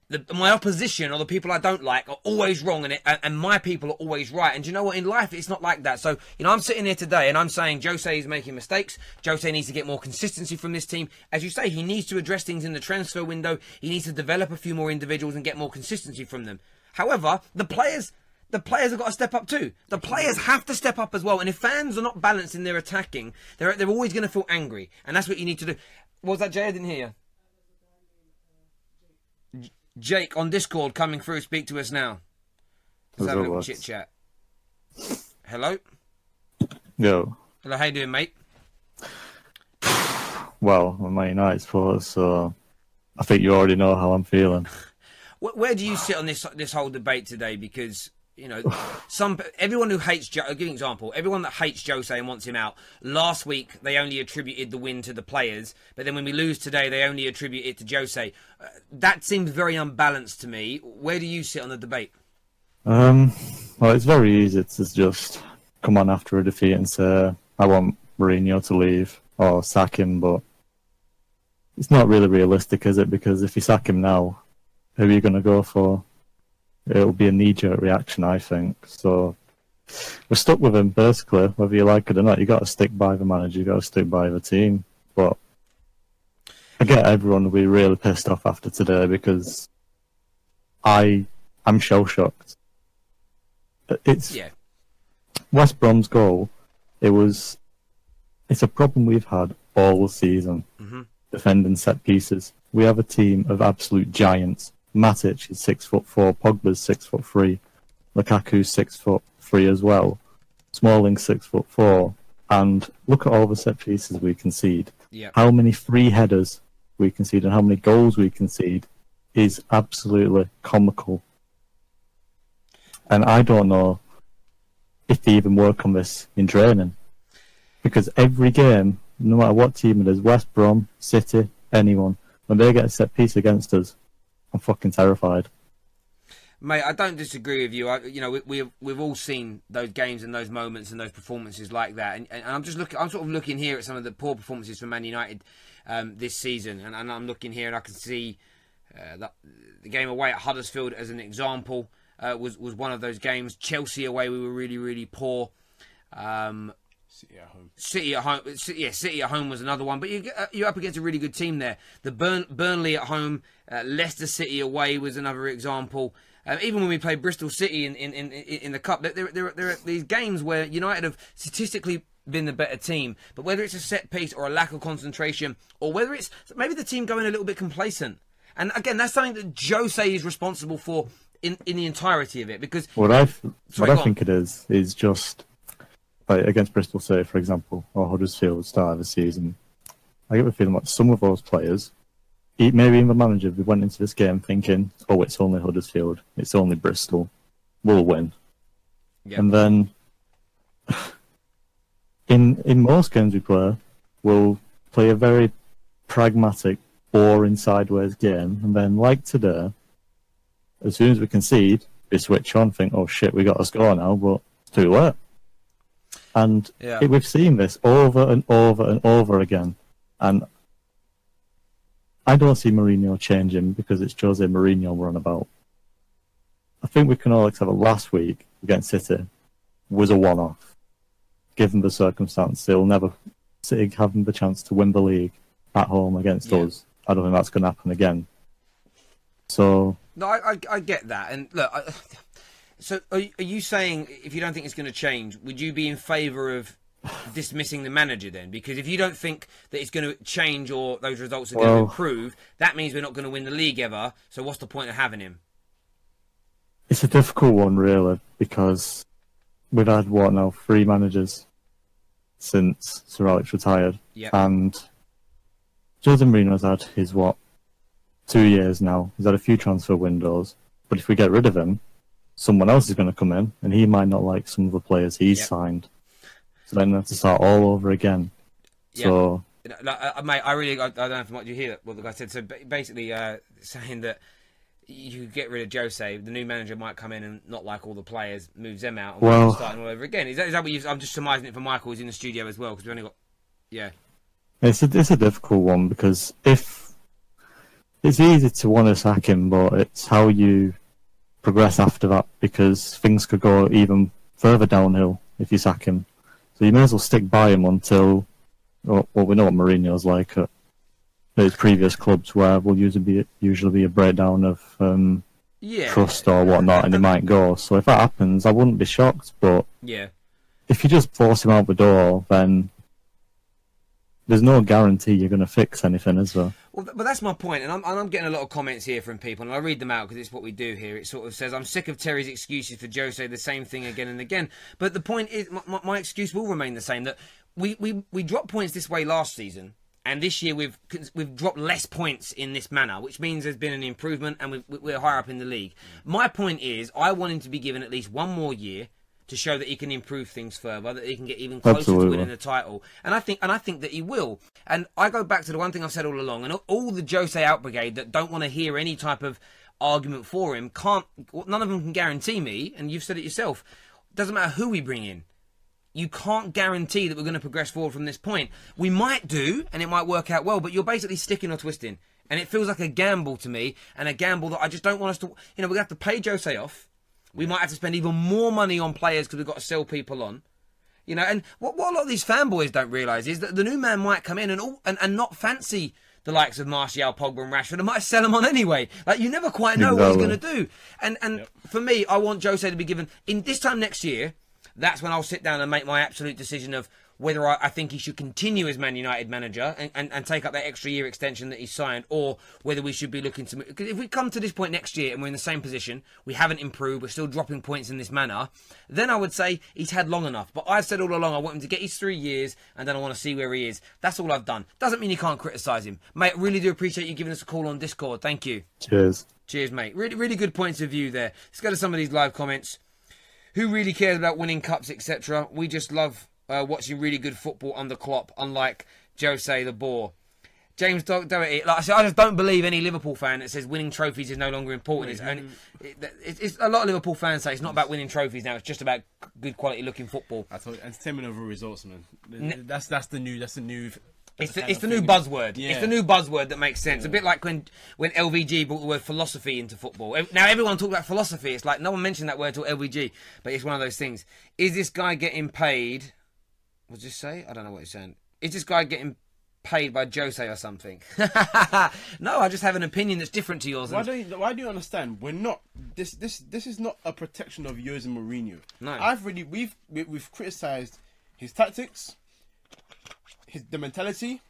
A: the, my opposition or the people I don't like are always wrong, and, it, and my people are always right. And you know what? In life, it's not like that. So you know, I'm sitting here today, and I'm saying Jose is making mistakes. Jose needs to get more consistency from this team. As you say, he needs to address things in the transfer window. He needs to develop a few more individuals and get more consistency from them. However, the players. The players have got to step up too. The players have to step up as well. And if fans are not balanced in their attacking, they're they're always going to feel angry, and that's what you need to do. What was that, Jay? I didn't hear. you. Jake on Discord coming through. Speak to us now. Let's have a little chit chat. Hello.
H: Yo,
A: Hello. How you doing, mate?
H: well, I'm a United supporter, so I think you already know how I'm feeling.
A: Where, where do you sit on this this whole debate today? Because you know, some everyone who hates Joe. I'll give an example. Everyone that hates Jose and wants him out. Last week they only attributed the win to the players, but then when we lose today, they only attribute it to Jose. Uh, that seems very unbalanced to me. Where do you sit on the debate?
H: Um, well, it's very easy to just come on after a defeat and say, I want Mourinho to leave or sack him, but it's not really realistic, is it? Because if you sack him now, who are you going to go for? It'll be a knee-jerk reaction, I think. So we're stuck with him, basically, whether you like it or not. you got to stick by the manager, you got to stick by the team. But I get everyone will be really pissed off after today because I I'm shell shocked. It's
A: Yeah.
H: West Brom's goal. It was. It's a problem we've had all season.
A: Mhm.
H: Defending set pieces. We have a team of absolute giants. Matic is six foot four. Pogba's six foot three. Lukaku's six foot three as well. Smalling six foot four. And look at all the set pieces we concede.
A: Yeah.
H: How many free headers we concede and how many goals we concede is absolutely comical. And I don't know if they even work on this in training. Because every game, no matter what team it is, West Brom, City, anyone, when they get a set piece against us, I'm fucking terrified.
A: Mate, I don't disagree with you. I, you know, we, we've we've all seen those games and those moments and those performances like that. And, and I'm just looking. I'm sort of looking here at some of the poor performances from Man United um, this season, and, and I'm looking here and I can see uh, that the game away at Huddersfield as an example uh, was was one of those games. Chelsea away, we were really really poor. Um,
B: City at home.
A: City at home, yeah, City at home was another one, but you, uh, you're up against a really good team there. The Burn, Burnley at home, uh, Leicester City away was another example. Um, even when we played Bristol City in in, in, in the cup, there, there, there, there are these games where United have statistically been the better team, but whether it's a set piece or a lack of concentration, or whether it's maybe the team going a little bit complacent, and again, that's something that Jose is responsible for in, in the entirety of it because
H: What I th-
A: Sorry,
H: what I
A: go on.
H: think it is is just like against Bristol City, for example, or Huddersfield start of the season. I get the feeling like some of those players, maybe even the manager, we went into this game thinking, "Oh, it's only Huddersfield, it's only Bristol, we'll win."
A: Yeah.
H: And then, in in most games we play, we'll play a very pragmatic, boring sideways game, and then like today, as soon as we concede, we switch on, think, "Oh shit, we got to score now," but it's too late. And
A: Yeah.
H: it- we've seen this over and over and over again, and I don't see Mourinho changing because it's Jose Mourinho we're on about. I think we can all accept that last week against City was a one-off, given the circumstance. They'll never City having the chance to win the league at home against
A: Yeah.
H: us. I don't think that's going to happen again. So
A: No, I, I, I get that. And look, I, so are, you- are you saying if you don't think it's going to change, would you be in favour of dismissing the manager then? Because if you don't think that it's going to change or those results are going
H: Well-
A: to improve, that means we're not going to win the league ever. So what's the point of having him?
H: It's a difficult one, really, because we've had what now three managers, since Sir Alex retired.
A: Yep.
H: And Jose Mourinho's had his, what, two years now. He's had a few transfer windows. But if we get rid of him, someone else is going to come in, and he might not like some of the players he's
A: Yep.
H: signed. So then they have to start all over again. So,
A: No, uh, mate, I really, I, I don't know if much you hear what the guy said. So basically, uh, saying that you get rid of Jose, the new manager might come in and not like all the players, moves them out, and
H: Well-
A: starting all over again. Is that, is that what you? I'm just surmising it for Michael, who's in the studio as well, because we only got, yeah,
H: It's a it's a difficult one because if it's easy to want to sack him, but it's how you progress after that because things could go even further downhill if you sack him. So you may as well stick by him until well, well we know what Mourinho's like at his previous clubs where will usually be usually be a breakdown of um,
A: yeah,
H: trust or whatnot, and he might go. So if that happens, I wouldn't be shocked. But
A: yeah.
H: if you just force him out the door, then there's no guarantee you're going to fix anything, as there?
A: Well, but that's my point, and I'm, and I'm getting a lot of comments here from people, and I read them out because it's what we do here. It sort of says, "I'm sick of Terry's excuses for Joe Jose, the same thing again and again." But the point is, my, my, my excuse will remain the same: that we, we we dropped points this way last season, and this year we've we've dropped less points in this manner, which means there's been an improvement, and we've, we're higher up in the league. Mm. My point is, I want him to be given at least one more year to show that he can improve things further, that he can get even closer to winning the title. And I think and I think that he will. And I go back to the one thing I've said all along, and all- the Jose out brigade that don't want to hear any type of argument for him can't. None of them can guarantee me, and you've said it yourself. Doesn't matter who we bring in. You can't guarantee that we're going to progress forward from this point. We might do, and it might work out well, but you're basically sticking or twisting. And it feels like a gamble to me, and a gamble that I just don't want us to. You know, we're going to have to pay Jose off. We might have to spend even more money on players because we've got to sell people on. You know, and what, what a lot of these fanboys don't realise is that the new man might come in and all, and, and not fancy the likes of Martial, Pogba, and Rashford, and might sell him on anyway. Like you never quite know what he's going to do. And and for me, I want Jose to be given in this time next year. That's when I'll sit down and make my absolute decision of whether I, I think he should continue as Man United manager and, and, and take up that extra year extension that he signed, or whether we should be looking to. Because if we come to this point next year and we're in the same position, we haven't improved, we're still dropping points in this manner, then I would say he's had long enough. But I've said all along I want him to get his three years and then I want to see where he is. That's all I've done. Doesn't mean you can't criticise him. Mate, really do appreciate you giving us a call on Discord. Thank you.
H: Cheers.
A: Cheers, mate. Really, really good points of view there. Let's go to some of these live comments. Who really cares about winning cups, etc.? We just love uh, watching really good football under Klopp, unlike Jose the Boar. James Do- Doherty, like I said, I just don't believe any Liverpool fan that says winning trophies is no longer important. It's, only, it, it's, it's a lot of Liverpool fans say it's not about winning trophies now. It's just about good quality looking football.
B: I told you, entertainment over results, man. That's that's the new. That's the new.
A: It's the, it's the new buzzword. It's the new buzzword that makes sense. A bit like when when LVG brought the word philosophy into football. Now everyone talks about philosophy. It's like no one mentioned that word till LVG, but it's one of those things. Is this guy getting paid? What's this say? I don't know what he's saying. Is this guy getting paid by Jose or something? no, I just have an opinion that's different to yours.
B: Why don't you, why do you understand? We're not this this this is not a protection of Jose Mourinho.
A: No.
B: I've really we've we, we've criticized his tactics, his the mentality,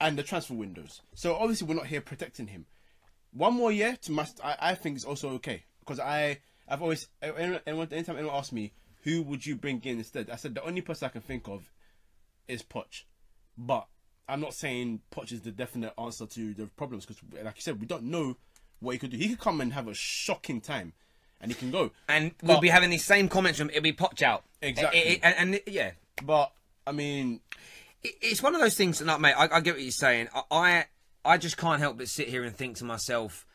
B: and the transfer windows. So obviously we're not here protecting him. One more year to must I, I think is also okay because I I've always anyone, anyone- anytime anyone asks me who would you bring in instead, I said the only person I can think of is Poch, but I'm not saying Poch is the definite answer to the problems because, like you said, we don't know what he could do. He could come and have a shocking time, and he can go.
A: and we'll be having these same comments from it'll be Poch out.
B: Exactly.
A: It- it- and, and yeah,
B: But I mean,
A: it- it's one of those things. Like, mate, I, I get what you're saying. I, I, I just can't help but sit here and think to myself,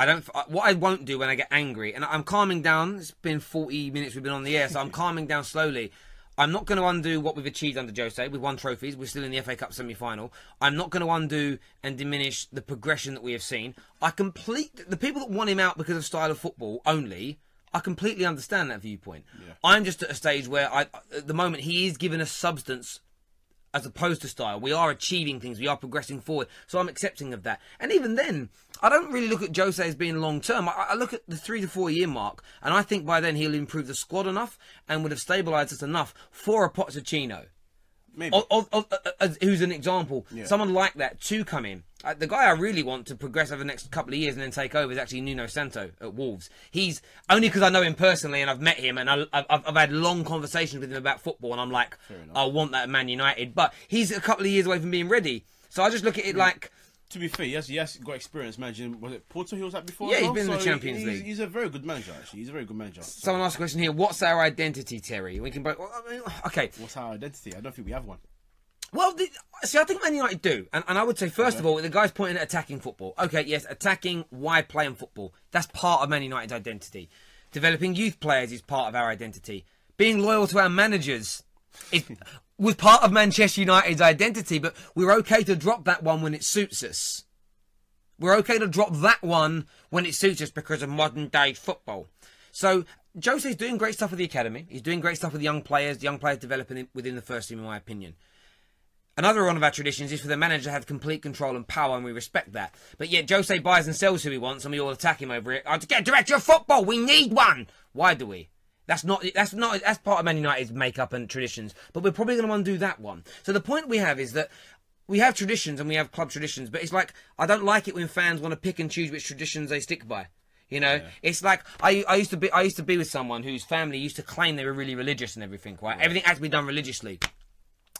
A: I don't. What I won't do when I get angry, and I'm calming down. It's been 40 minutes we've been on the air, so I'm calming down slowly. I'm not going to undo what we've achieved under Jose. We've won trophies. We're still in the FA Cup semi-final. I'm not going to undo and diminish the progression that we have seen. I complete the people that want him out because of style of football only. I completely understand that viewpoint. I'm just at a stage where I, at the moment, he is given us substance as opposed to style. We are achieving things. We are progressing forward. So I'm accepting of that. And even then, I don't really look at Jose as being long term. I, I look at the three to four year mark, and I think by then he'll improve the squad enough and would have stabilised us enough for a Pochettino.
B: Maybe.
A: Of, of, of, uh, who's an example?
B: Yeah.
A: Someone like that to come in. Uh, the guy I really want to progress over the next couple of years and then take over is actually Nuno Santo at Wolves. He's only because I know him personally and I've met him and I, I've, I've had long conversations with him about football and I'm like, I want that at Man United. But he's a couple of years away from being ready. So I just look at it like
B: To be fair, yes, yes, got experience managing. Was it Porto he was at before?
A: Yeah, he's
B: well?
A: been in the Champions
B: he's,
A: League.
B: He's a very good manager, actually. He's a very good manager. So
A: someone asked a question here. What's our identity, Terry? We can both. I mean, okay.
B: what's our identity? I don't think we have one.
A: Well, the, see, I think Man United do, and, and I would say first of all, the guy's pointing at attacking football. Okay, yes, attacking. Why playing football? That's part of Man United's identity. Developing youth players is part of our identity. Being loyal to our managers is was part of Manchester United's identity, but we're okay to drop that one when it suits us. We're okay to drop that one when it suits us because of modern day football. So Jose's doing great stuff with the academy. He's doing great stuff with the young players. Young players developing within the first team, in my opinion. Another one of our traditions is for the manager to have complete control and power, and we respect that. But yet Jose buys and sells who he wants, and we all attack him over it. Oh, to get director of football, we need one. Why do we? That's not. That's not. That's part of Man United's makeup and traditions. But we're probably going to undo that one. So the point we have is that we have traditions and we have club traditions, but it's like I don't like it when fans want to pick and choose which traditions they stick by. You know, it's like I, I used to be I used to be with someone whose family used to claim they were really religious and everything. Right, everything had to be done religiously,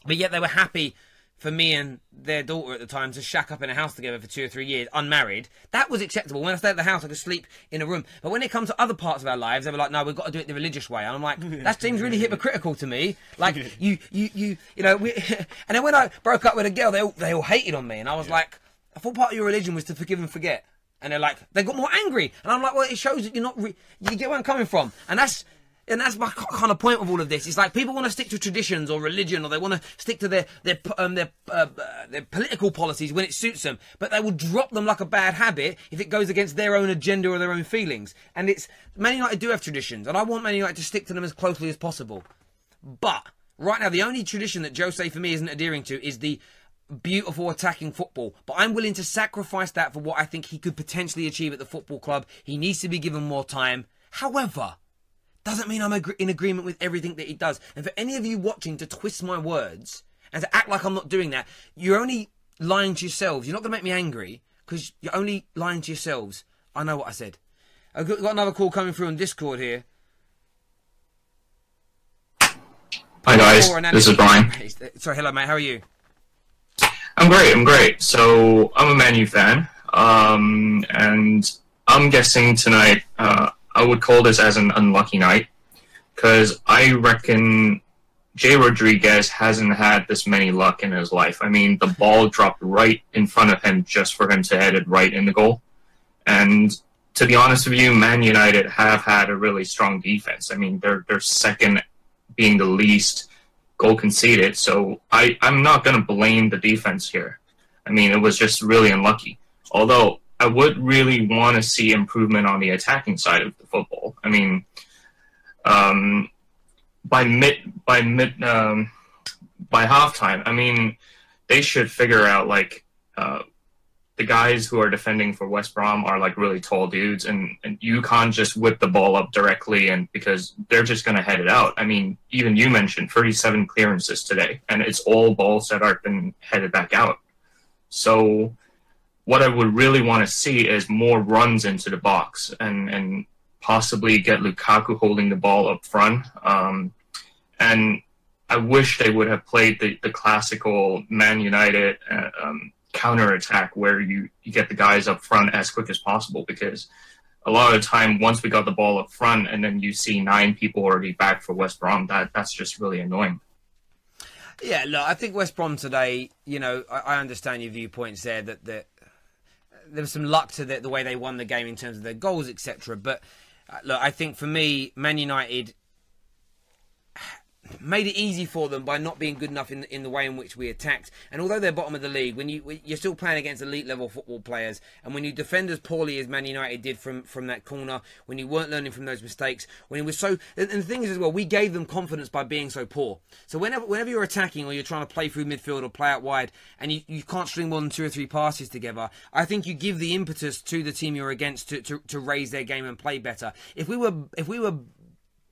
A: but yet they were happy for me and their daughter at the time to shack up in a house together for two or three years, unmarried. That was acceptable. When I stayed at the house, I could sleep in a room. But when it comes to other parts of our lives, they were like, "No, we've got to do it the religious way." And I'm like, "That seems really hypocritical to me." Like you, you, you, you know. We, and then when I broke up with a girl, they all, they all hated on me, and I was like, "I thought part of your religion was to forgive and forget." And they're like, they got more angry, and I'm like, "Well, it shows that you're not. Re- you get where I'm coming from," and that's and that's my kind of point of all of this. It's like people want to stick to traditions or religion, or they want to stick to their their um, their uh, uh, their political policies when it suits them, but they will drop them like a bad habit if it goes against their own agenda or their own feelings. And it's Man United do have traditions, and I want Man United to stick to them as closely as possible. But right now, the only tradition that Jose for me isn't adhering to is the beautiful attacking football. But I'm willing to sacrifice that for what I think he could potentially achieve at the football club. He needs to be given more time. However, doesn't mean I'm in agreement with everything that he does. And for any of you watching to twist my words and to act like I'm not doing that, you're only lying to yourselves. You're not going to make me angry because you're only lying to yourselves. I know what I said. I've got another call coming through on Discord here.
I: Hi guys, this is Brian.
A: Sorry, hello mate. How are you?
I: I'm great. I'm great. So I'm a Man U fan, um, and I'm guessing tonight uh, I would call this as an unlucky night because I reckon Jay Rodriguez hasn't had this many luck in his life. I mean, the ball dropped right in front of him just for him to head it right in the goal, and to be honest with you, Man United have had a really strong defense. I mean, they're they're second, being the least goal conceded. So I, I'm not going to blame the defense here. I mean, it was just really unlucky. Although I would really want to see improvement on the attacking side of the football. I mean, um, by mid by mid um, by halftime, I mean they should figure out like uh, the guys who are defending for West Brom are like really tall dudes, and, and you can't just whip the ball up directly, and because they're just going to head it out. I mean, even you mentioned 37 clearances today, and it's all balls that are been headed back out. So, what I would really want to see is more runs into the box, and and possibly get Lukaku holding the ball up front. Um, and I wish they would have played the, the classical Man United uh, um, counter attack where you, you get the guys up front as quick as possible because a lot of the time once we got the ball up front and then you see nine people already back for West Brom, that that's just really annoying.
A: Yeah, look, I think West Brom today, you know, I, I understand your viewpoints there that, that there was some luck to the, the way they won the game in terms of their goals, etc. But uh, look, I think for me, Man United made it easy for them by not being good enough in in the way in which we attacked. And although they're bottom of the league, when you you're still playing against elite level football players, and when you defend as poorly as Man United did from from that corner, when you weren't learning from those mistakes, when it was so. And, and the thing is as well, we gave them confidence by being so poor. So whenever whenever you're attacking or you're trying to play through midfield or play out wide, and you, you can't string more than two or three passes together, I think you give the impetus to the team you're against to, to, to raise their game and play better. If we were if we were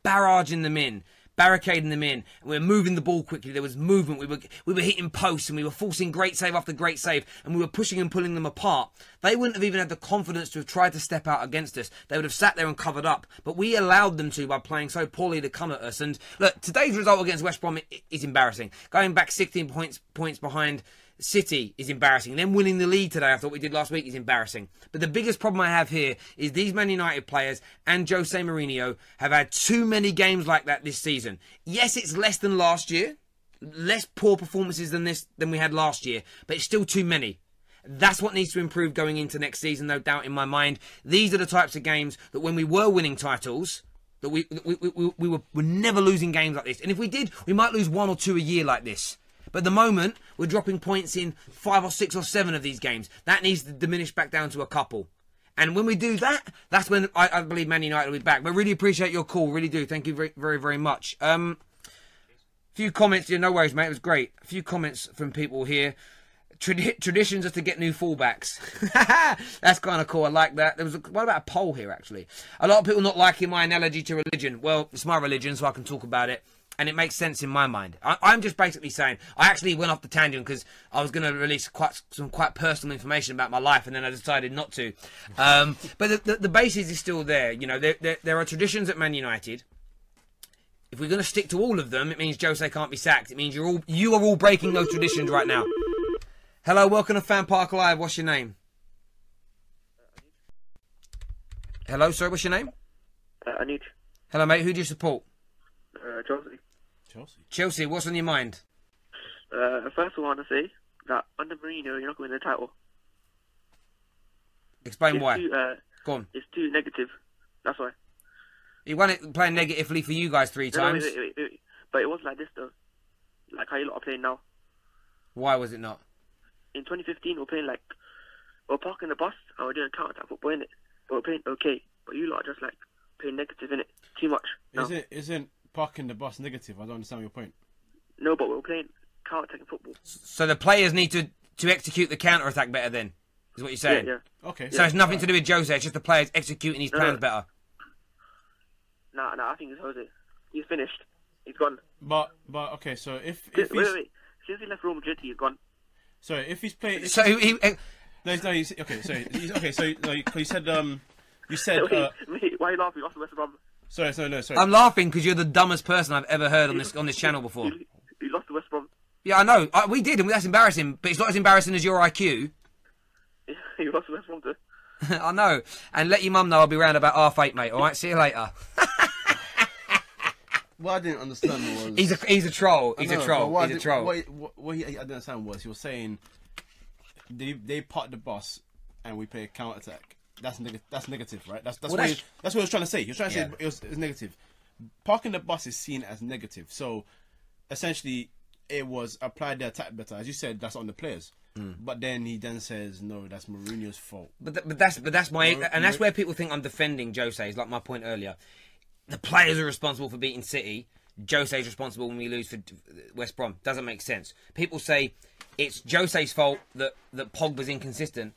A: barraging them in barricading them in, we were moving the ball quickly. There was movement. We were we were hitting posts, and we were forcing great save after great save, and we were pushing and pulling them apart. They wouldn't have even had the confidence to have tried to step out against us. They would have sat there and covered up. But we allowed them to by playing so poorly to come at us. And look, today's result against West Brom is embarrassing. Going back 16 points points behind. City is embarrassing. Them winning the league today, I thought we did last week, is embarrassing. But the biggest problem I have here is these Man United players and Jose Mourinho have had too many games like that this season. Yes, it's less than last year, less poor performances than this than we had last year, but it's still too many. That's what needs to improve going into next season, no doubt in my mind. These are the types of games that when we were winning titles, that we we, we, we, we were, were never losing games like this. And if we did, we might lose one or two a year like this. But at the moment, we're dropping points in five or six or seven of these games. That needs to diminish back down to a couple. And when we do that, that's when I, I believe Man United will be back. But really appreciate your call, really do. Thank you very, very, very much. Um, few comments. Yeah, no worries, mate. It was great. A few comments from people here. Tradi- traditions are to get new fullbacks. That's kind of cool. I like that. There was a, what about a poll here actually? A lot of people not liking my analogy to religion. Well, it's my religion, so I can talk about it, and it makes sense in my mind. I, I'm just basically saying I actually went off the tangent because I was going to release quite some quite personal information about my life, and then I decided not to. Um, but the, the, the basis is still there. You know, there, there, there are traditions at Man United. If we're going to stick to all of them, it means Jose can't be sacked. It means you're all you are all breaking those traditions right now. Hello, welcome to Fan Park Live. What's your name? Hello, sorry, what's your name?
J: Uh, I need
A: Hello, mate. Who do you support?
J: uh, Chelsea.
B: Chelsea.
A: Chelsea. What's on your mind?
J: Uh, first of all, I want to say that under Mourinho, you're not going to win the title.
A: Explain
J: it's
A: why.
J: Too, uh,
A: Go on.
J: it's too negative. That's why.
A: He won it playing negatively for you guys three
J: No, no,
A: times.
J: wait, wait, wait, wait. But it was like this though. Like how you lot are playing now.
A: Why was it not?
J: In 2015, we're playing like we're parking the bus and we're doing counter attack football in it. But we're playing okay. But you lot are just like playing negative in it. Too much. No.
B: Isn't isn't parking the bus negative? I don't understand your point.
J: No, but we're playing counter attacking football.
A: So the players need to to execute the counter attack better. Then is what you're saying.
J: Yeah,
B: Okay.
A: So it's nothing to do with Jose. It's just the players executing his
J: No,
A: plans
J: no.
A: better.
J: Nah, nah. I think it's Jose. He's finished. He's gone.
B: But but okay. So if if
J: wait,
B: he's
J: wait. Since he left Real Madrid, he's gone.
B: so if he's playing. If
A: So
B: he's,
A: he, he,
B: no, no, he's, okay. So he's, okay. So no, you, you said um you said
J: Wait,
B: uh,
J: wait, why are you laughing? What's the West Brom?
B: Sorry sorry no sorry.
A: I'm laughing because you're the dumbest person I've ever heard on this on this channel before.
J: You, you lost to West Brom.
A: Yeah, I know. I, we did, and that's embarrassing. But it's not as embarrassing as your IQ.
J: you lost to West Brom too.
A: I know. And let your mum know I'll be round about half eight, mate. All right. See you later.
B: what I didn't understand was
A: He's a he's a troll. He's
B: know,
A: a troll.
B: What I
A: He's a
B: did-
A: troll.
B: What, what, what he, I didn't understand was he was saying they they parked the bus and we play a counter attack. That's negative. That's negative, right? That's that's
A: Well,
B: what
A: that's-
B: he, that's what he was trying to say. He was trying to
A: Yeah.
B: say it was, it was negative. Parking the bus is seen as negative. So essentially, it was applied the attack better, as you said. That's on the players.
A: Hmm.
B: But then he then says no, that's Mourinho's fault.
A: But, th- but that's but that's my and that's where people think I'm defending Jose. Is like my point earlier. The players are responsible for beating City. Jose's responsible when we lose for West Brom. Doesn't make sense. People say it's Jose's fault that that Pogba's inconsistent,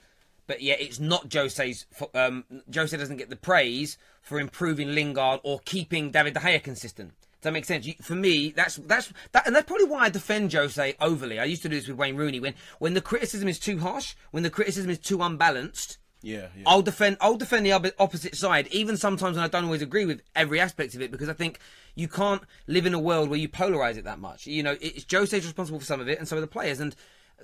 A: but yet it's not Jose's. Um, Jose doesn't get the praise for improving Lingard or keeping David De Gea consistent. Does that make sense? You, for me, that's that's that, and that's probably why I defend Jose overly. I used to do this with Wayne Rooney when when the criticism is too harsh, when the criticism is too unbalanced.
B: Yeah, yeah.
A: I'll defend. I'll defend the opposite side, even sometimes when I don't always agree with every aspect of it, because I think you can't live in a world where you polarize it that much. You know, it's Jose's responsible for some of it, and so are the players, and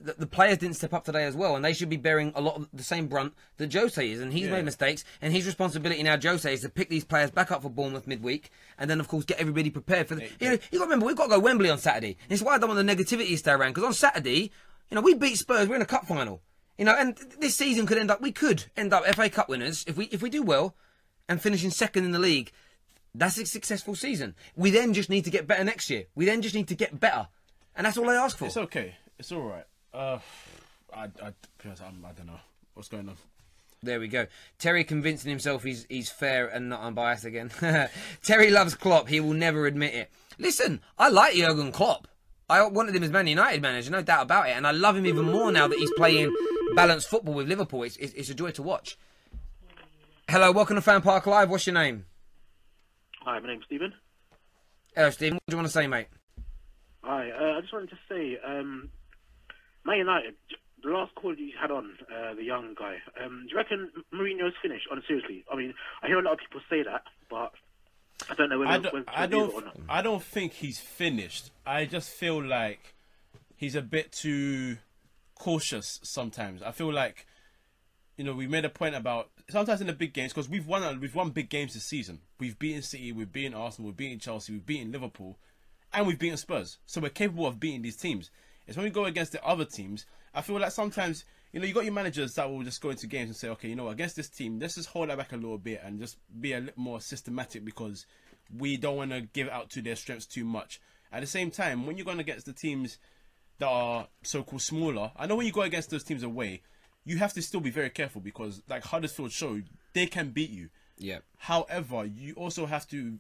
A: the, the players didn't step up today as well, and they should be bearing a lot of the same brunt that Jose is, and he's
B: Yeah.
A: made mistakes, and his responsibility now, Jose, is to pick these players back up for Bournemouth midweek, and then of course get everybody prepared for the. You know, you got to remember we've got to go Wembley on Saturday, and it's why I don't want the negativity to stay around, because on Saturday, you know, we beat Spurs, we're in a cup final. You know, and this season could end up. We could end up FA Cup winners if we if we do well, and finishing second in the league. That's a successful season. We then just need to get better next year. We then just need to get better, and that's all I ask for.
B: It's okay. It's all right. Uh, I I, to I'm, I don't know what's going on.
A: There we go. Terry convincing himself he's he's fair and not unbiased again. Terry loves Klopp. He will never admit it. Listen, I like Jurgen Klopp. I wanted him as Man United manager, no doubt about it, and I love him even more now that he's playing balanced football with Liverpool. It's, it's, it's a joy to watch. Hello, welcome to Fan Park Live. What's your name?
J: Hi, my name's Stephen.
A: Hello, Stephen. What do you want to say, mate?
F: Hi, uh, I just wanted to say, um, Man United, the last call you had on, uh, the young guy, um, do you reckon Mourinho's finished? On seriously, I mean, I hear a lot of people say that, but I don't know whether,
B: I don't,
F: to
B: I don't,
F: it or not.
B: I don't think he's finished. I just feel like he's a bit too cautious sometimes. I feel like, you know, we made a point about sometimes in the big games because we've won, we've won big games this season. We've beaten City, we've beaten Arsenal, we've beaten Chelsea, we've beaten Liverpool, and we've beaten Spurs. So we're capable of beating these teams. It's when we go against the other teams. I feel like sometimes, you know, you got your managers that will just go into games and say, okay, you know, against this team, let's just hold that back a little bit and just be a little more systematic because we don't want to give out to their strengths too much. At the same time, when you're going against the teams that are so-called smaller, I know when you go against those teams away, you have to still be very careful because, like Huddersfield showed, they can beat you.
A: Yeah.
B: However, you also have to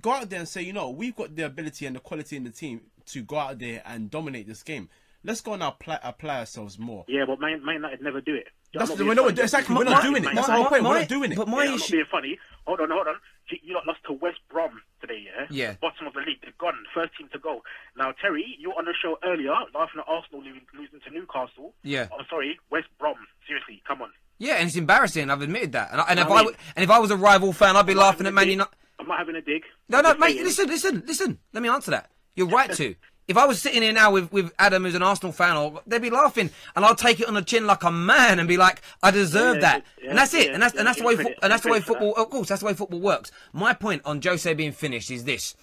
B: go out there and say, you know, we've got the ability and the quality in the team to go out there and dominate this game. Let's go and apply, apply ourselves more.
F: Yeah, but Man, Man United never do it.
B: That's-
F: I'm
B: we're not-
F: funny.
B: exactly, we're not doing it. That's the whole point, we're not doing it.
A: But
F: Yeah,
A: my
F: I'm not
A: issue.
F: being funny. Hold on, hold on. You you lot lost to West Brom today, yeah?
A: Yeah.
F: Bottom of the league. They're gone. First team to go. Now, Terry, you were on the show earlier, laughing at Arsenal losing, losing to Newcastle.
A: Yeah.
F: I'm sorry, West Brom. Seriously, come on.
A: Yeah, and it's embarrassing. I've admitted that. And, I, and if I
F: mean-
A: w- and if I was a rival fan, I'd be
F: I'm
A: laughing at
F: a
A: Man. United.
F: I'm not having a dig.
A: No, no,
F: Just
A: mate. Listen, listen, listen. Let me answer that. You're right to. If I was sitting here now with, with Adam, who's an Arsenal fan, or they'd be laughing, and I'll take it on the chin like a man and be like, "I deserve
F: Yeah,
A: that,"
F: yeah,
A: and that's it.
F: yeah,
A: and that's and that's the way and that's the way football. Of course, that's the way football works. My point on Jose being finished is this: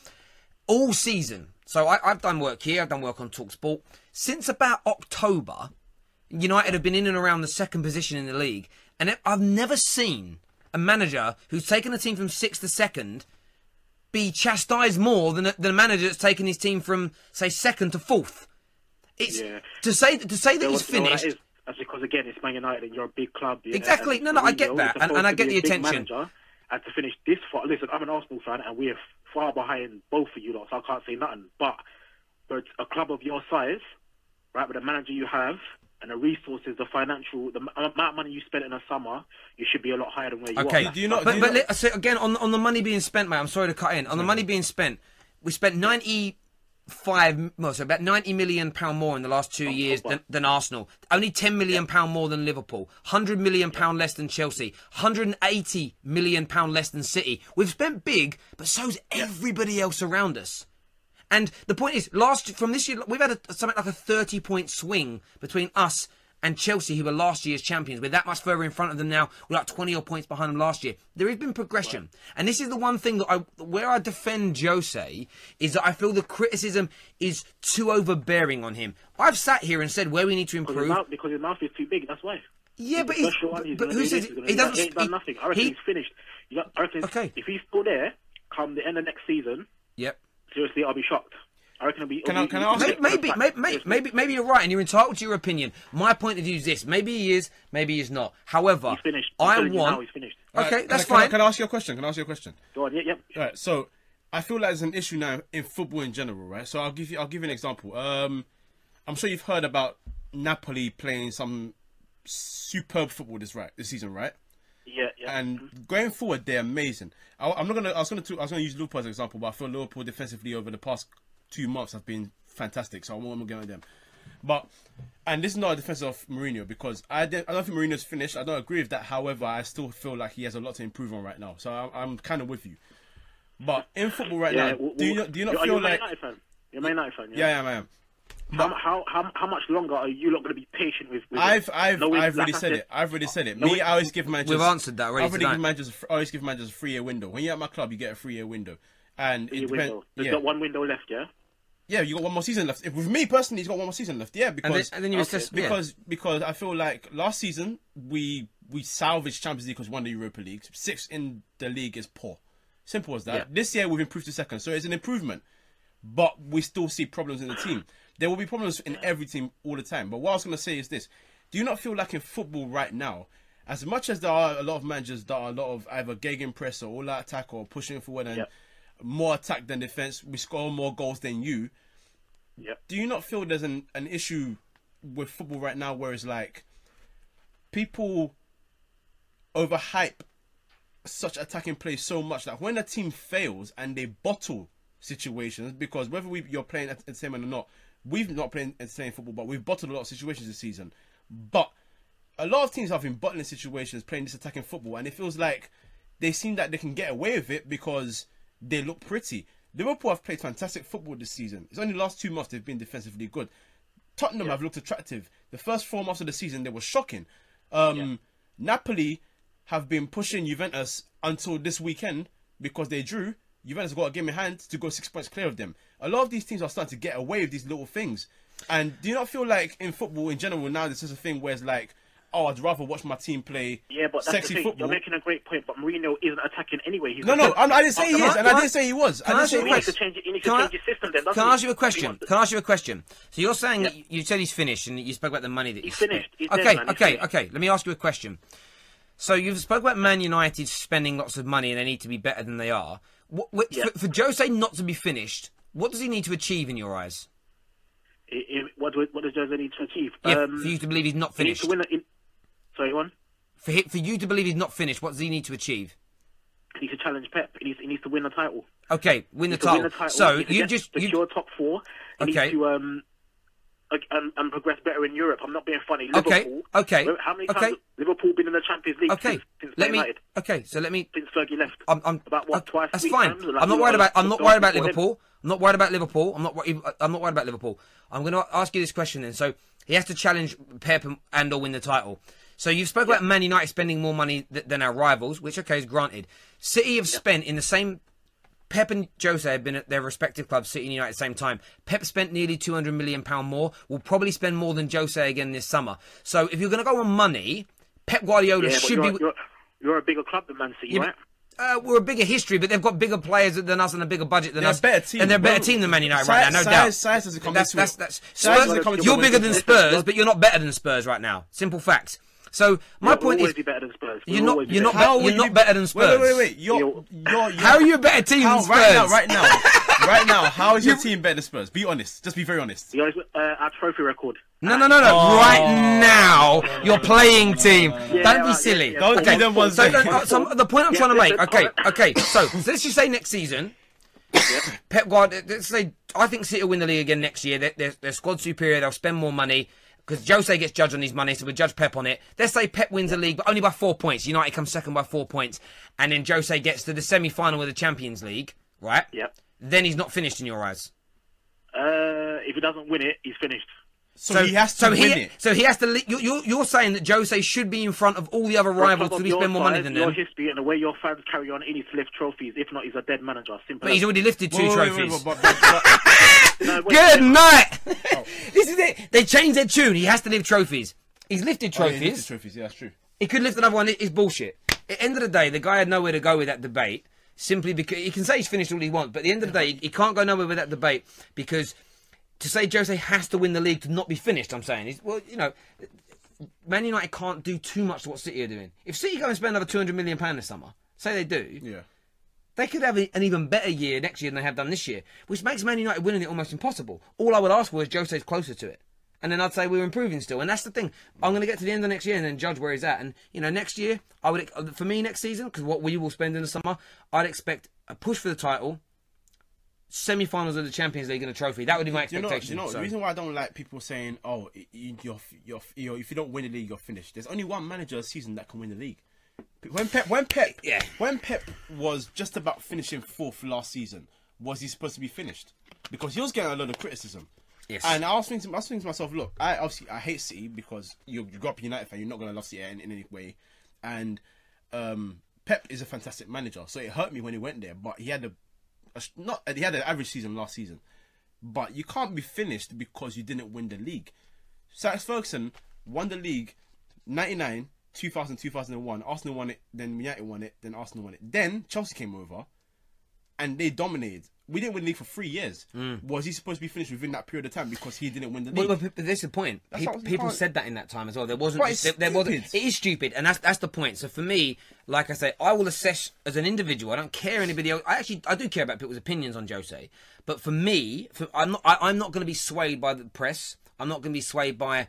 A: all season. So I, I've done work here. I've done work on Talksport since about October. United have been in and around the second position in the league, and I've never seen a manager who's taken a team from sixth to second be chastised more than a, than a manager that's taken his team from say second to fourth. It's
F: Yeah.
A: to say to say that
F: know
A: he's
F: what- you know what that
A: finished.
F: is? That's because again, it's Man United and you're a big club. yeah,
A: Exactly. No, no, I get that, and- and I get the attention.
F: Manager, and to finish this far, listen, I'm an Arsenal fan, and we're far behind both of you lot, so I can't say nothing. But but a club of your size, right, with the manager you have and the resources, the financial, the uh, amount of money you spend in the summer, you should be a lot higher than where you
A: Okay,
F: are.
A: but, but let- so again on on the money being spent, mate. I'm sorry to cut in. On the money being spent, we spent 95, well, so about 90 million pound more in the last two oh, years than, than Arsenal. Only 10 million pound more than Liverpool. 100 million pound less than Chelsea. 180 million pound less than City. We've spent big, but so's everybody else around us. And the point is, last from this year, we've had a, something like a 30 point swing between us and Chelsea, who were last year's champions. We're that much further in front of them now. We're like 20 odd points behind them last year. There has been progression. And this is the one thing that I, where I defend Jose, is that I feel the criticism is too overbearing on him. I've sat here and said where we need to
F: Because his,
A: improve.
F: mouth, because his mouth is too big, that's why.
A: Yeah,
F: He's
A: but he's-
F: one, he's
A: but who says
F: this,
A: he-
F: he's
A: he doesn't
F: He ain't done nothing. I reckon
A: he-
F: he's finished. I reckon
A: Okay.
F: if he's still there, come the end of next season,
A: Yep.
F: Seriously, I'll be shocked. I reckon it'll be.
B: Can I-
F: it'll be-
B: can I ask
F: it'll
A: Maybe, maybe, maybe, maybe, maybe you're right, and you're entitled to your opinion. My point of view is this: maybe he is, maybe he's not. However,
F: He's finished. I'm
A: I
F: telling you now,
A: want.
F: he's finished.
A: Okay,
B: Alright,
A: that's
B: can I-
A: fine.
B: Can I ask you a question? Can I ask you a question?
F: Go on, yeah, yep.
B: Right. So, I feel like there's an issue now in football in general, right? So I'll give you I'll give you an example. Um, I'm sure you've heard about Napoli playing some superb football this right this season, right?
F: Yeah.
B: And mm-hmm. going forward, they're amazing. I, I'm not gonna. I was gonna. I was gonna use Liverpool as an example, but I feel Liverpool defensively over the past two months have been fantastic. So I won't go with them. But and this is not a defense of Mourinho because I don't, I don't think Mourinho's finished. I don't agree with that. However, I still feel like he has a lot to improve on right now. So I'm, I'm kind of with you. But in football right
F: yeah,
B: now,
F: w-
B: do you do you not feel
F: you a Man
B: like?
F: You're Man United fan,
B: yeah,
F: yeah.
B: yeah, I am.
F: How, how how how much longer are you not going to be patient with? with
B: I've? I've
F: Knowing-
B: I've already said it. I've already said it.
F: No,
B: Me, I always give managers.
A: We've answered that already
B: I've already
A: tonight.
B: give managers. I always give managers a three year window. When you're at my club, you get a three year window, and it
F: Your
B: depends.
F: window. There's
B: Yeah.
F: got one window left, yeah.
B: Yeah, you got one more season left. If, with me personally, he's got one more season left. Yeah, because
A: and then you assess- yeah.
B: because because I feel like last season we we salvaged Champions League because we won the Europa League. Sixth in the league is poor. Simple as that.
F: Yeah.
B: This year we've improved to second, so it's an improvement. But we still see problems in the team. There will be problems in every team all the time. But what I was going to say is this: Do you not feel like in football right now, as much as there are a lot of managers that are a lot of either gegenpress or all out attack or pushing forward and
F: Yep.
B: more attack than defense, we score more goals than you.
F: Yep.
B: Do you not feel there's an, an issue with football right now where it's like people overhype such attacking play so much that when a team fails and they bottle situations because whether we you're playing at entertainment or not, we've not played playing entertaining football, but we've bottled a lot of situations this season. But a lot of teams have been bottling situations, playing this attacking football, and it feels like they seem that they can get away with it because they look pretty. Liverpool have played fantastic football this season. It's only the last two months they've been defensively good. Tottenham have looked attractive. The first four months of the season they were shocking. Um, Napoli have been pushing Juventus until this weekend because they drew. Juventus have got a game in hand to go six points clear of them. A lot of these teams are starting to get away with these little things. And do you not feel like in football in general now this is a thing where it's like, oh, I'd rather watch my team play
K: Yeah, but that's
B: sexy
K: the thing.
B: football.
K: You're making a great point, but Mourinho isn't attacking anyway. He's
B: No, no, I'm, I didn't say he is,
K: I-
B: and I
K: can
B: didn't say he was. I
A: Can I
B: didn't
A: ask
B: say
A: you
B: he
A: a
B: was.
K: change, you need
A: Can I-
K: change your system then.
A: Can I ask you a question? Can I ask you a question? So you're saying that you said he's finished, and you spoke about the money that he's,
K: finished.
A: spent.
K: He's dead,
A: okay,
K: man.
A: Okay,
K: finished.
A: okay. Let me ask you a question. So you've spoke about Man United spending lots of money and they need to be better than they are. What, what,
K: Yeah.
A: for, for Jose not to be finished, what does he need to achieve in your eyes?
K: What, what does Jose need to achieve?
A: Yeah,
K: Um,
A: for you to believe he's not
K: he needs
A: finished.
K: to win in- Sorry, one.
A: For, for you to believe he's not finished, what does he need to achieve?
K: He needs to challenge Pep. He needs, he needs to win the title.
A: Okay, win the
K: He needs to
A: title.
K: Win the title.
A: So
K: He needs to
A: you just you,
K: secure top four. He
A: Okay.
K: needs to um, and, and progress better in Europe. I'm not being funny.
A: Okay,
K: Liverpool.
A: okay, Okay.
K: How many
A: okay.
K: times has Liverpool been in the Champions League
A: okay.
K: since, since
A: Let me.
K: United?
A: Okay, so let me.
K: Since Fergie left.
A: I'm, I'm,
K: About what, twice,
A: That's fine.
K: times? Like,
A: I'm not worried about. I'm not worried about
K: before him.
A: Liverpool. I'm not worried about Liverpool. I'm not. I'm not worried about Liverpool. I'm going to ask you this question then. So he has to challenge Pep and- or win the title. So you've spoken about Man United spending more money th- than our rivals, which okay is granted. City have spent in the same. Pep and Jose have been at their respective clubs, City and United, at the same time. Pep spent nearly two hundred million pound more. Will probably spend more than Jose again this summer. So if you're going to go on money, Pep Guardiola
K: Yeah,
A: should
K: you're,
A: be.
K: You're, you're a bigger club than Man City,
A: Yeah,
K: right?
A: Uh, we're a bigger history, but they've got bigger players than us and a bigger budget than
B: They're a
A: us.
B: better team.
A: And they're a better
B: Well,
A: team than Man United
B: size-
A: right now, no
B: size-
A: doubt.
B: size doesn't come
A: that's,
B: into
A: that's,
B: it.
A: that's, Spurs-
B: doesn't come
A: you're bigger than Spurs, but you're not better than Spurs right now. Simple facts. So my
K: We'll
A: point is,
K: be better than Spurs.
A: you're
K: We'll
A: not
K: always be
A: you're not
K: better.
B: How
A: be- you're not
B: be-
A: better than Spurs.
B: Wait, wait, wait, wait. You're, you're, you're,
A: How are you a better team
B: how,
A: than Spurs?
B: Right now, right now, right now. How is your team better than Spurs? Be honest. Just be very honest.
K: You guys, uh, our trophy record.
A: No, no, no, no.
B: Oh.
A: Right now, your playing team.
K: Yeah,
A: Don't be
K: right,
A: silly.
K: yeah, yeah.
B: Don't
A: okay.
B: them ones
A: so,
B: there.
A: uh, so the point I'm
K: Yeah,
A: trying to make. Okay, okay. So, so let's just say next season, Pep Guardiola. Let's say I think City will win the league again next year. They're, they're, they're squad superior. They'll spend more money because Jose gets judged on his money, so we judge Pep on it. Let's say Pep wins the league, but only by four points. United comes second by four points, and then Jose gets to the semi-final of the Champions League, right?
K: Yep.
A: Then he's not finished in your eyes.
K: Uh, if he doesn't win it, he's finished.
B: So, he has to
A: so
B: win
A: he,
B: it.
A: So he has to. li- You're, you're, you're saying that Jose should be in front of all the other rivals
K: club
A: to be spend more money
K: size,
A: than
K: your
A: them.
K: history and the way your fans carry on, he needs to lift trophies. If not, he's a dead manager. Simple.
A: But he's already lifted two
B: Wait, wait, wait,
A: trophies.
K: No,
A: Good
K: wait.
A: night. Oh. this is it. They changed their tune. He has to lift trophies. He's lifted
B: Oh, yeah,
A: trophies.
B: he lifted trophies. Yeah, that's true.
A: He could lift another one. It's bullshit. At the end of the day, the guy had nowhere to go with that debate. Simply because he can say he's finished all he wants, but at the end of the day, he can't go nowhere with that debate because to say Jose has to win the league to not be finished, I'm saying is well, you know, Man United can't do too much to what City are doing. If City go and spend another 200 million pound this summer, say they do,
B: Yeah.
A: they could have an even better year next year than they have done this year, which makes Man United winning it almost impossible. All I would ask for is Jose's closer to it. And then I'd say we're improving still. And that's the thing. I'm going to get to the end of next year and then judge where he's at. And, you know, next year, I would, uh, for me next season, because what we will spend in the summer, I'd expect a push for the title, semi finals of the Champions League and a trophy. That would be my
B: Do you know,
A: expectation.
B: you know
A: so-
B: the reason why I don't like people saying, "Oh, you're, you're, you're, if you don't win the league, you're finished." There's only one manager a season that can win the league. When Pep, when Pep,
A: Yeah.
B: when Pep was just about finishing fourth last season, was he supposed to be finished? Because he was getting a lot of criticism.
A: Yes.
B: And I was thinking, to, I was thinking to myself, look, I obviously I hate City because you you grew up a United fan, you're not gonna love City in, in any way, and um, Pep is a fantastic manager, so it hurt me when he went there. But he had a, not he had an average season last season, but you can't be finished because you didn't win the league. Sir Ferguson won the league 99, 2000, 2001. Arsenal won it, then United won it, then Arsenal won it. Then Chelsea came over and they dominated. We didn't win the league for three years. Mm. Was he supposed to be finished within that period of time because he didn't win the league?
A: Well, but, but this is the point.
B: That's
A: People, said that in that time as well. There wasn't.
B: But
A: just-
B: it's
A: there, there wasn't. It is stupid, and that's that's the point. So for me, like I say, I will assess as an individual. I don't care anybody else. I actually I do care about people's opinions on Jose, but for me, for, I'm not. I, I'm not going to be swayed by the press. I'm not going to be swayed by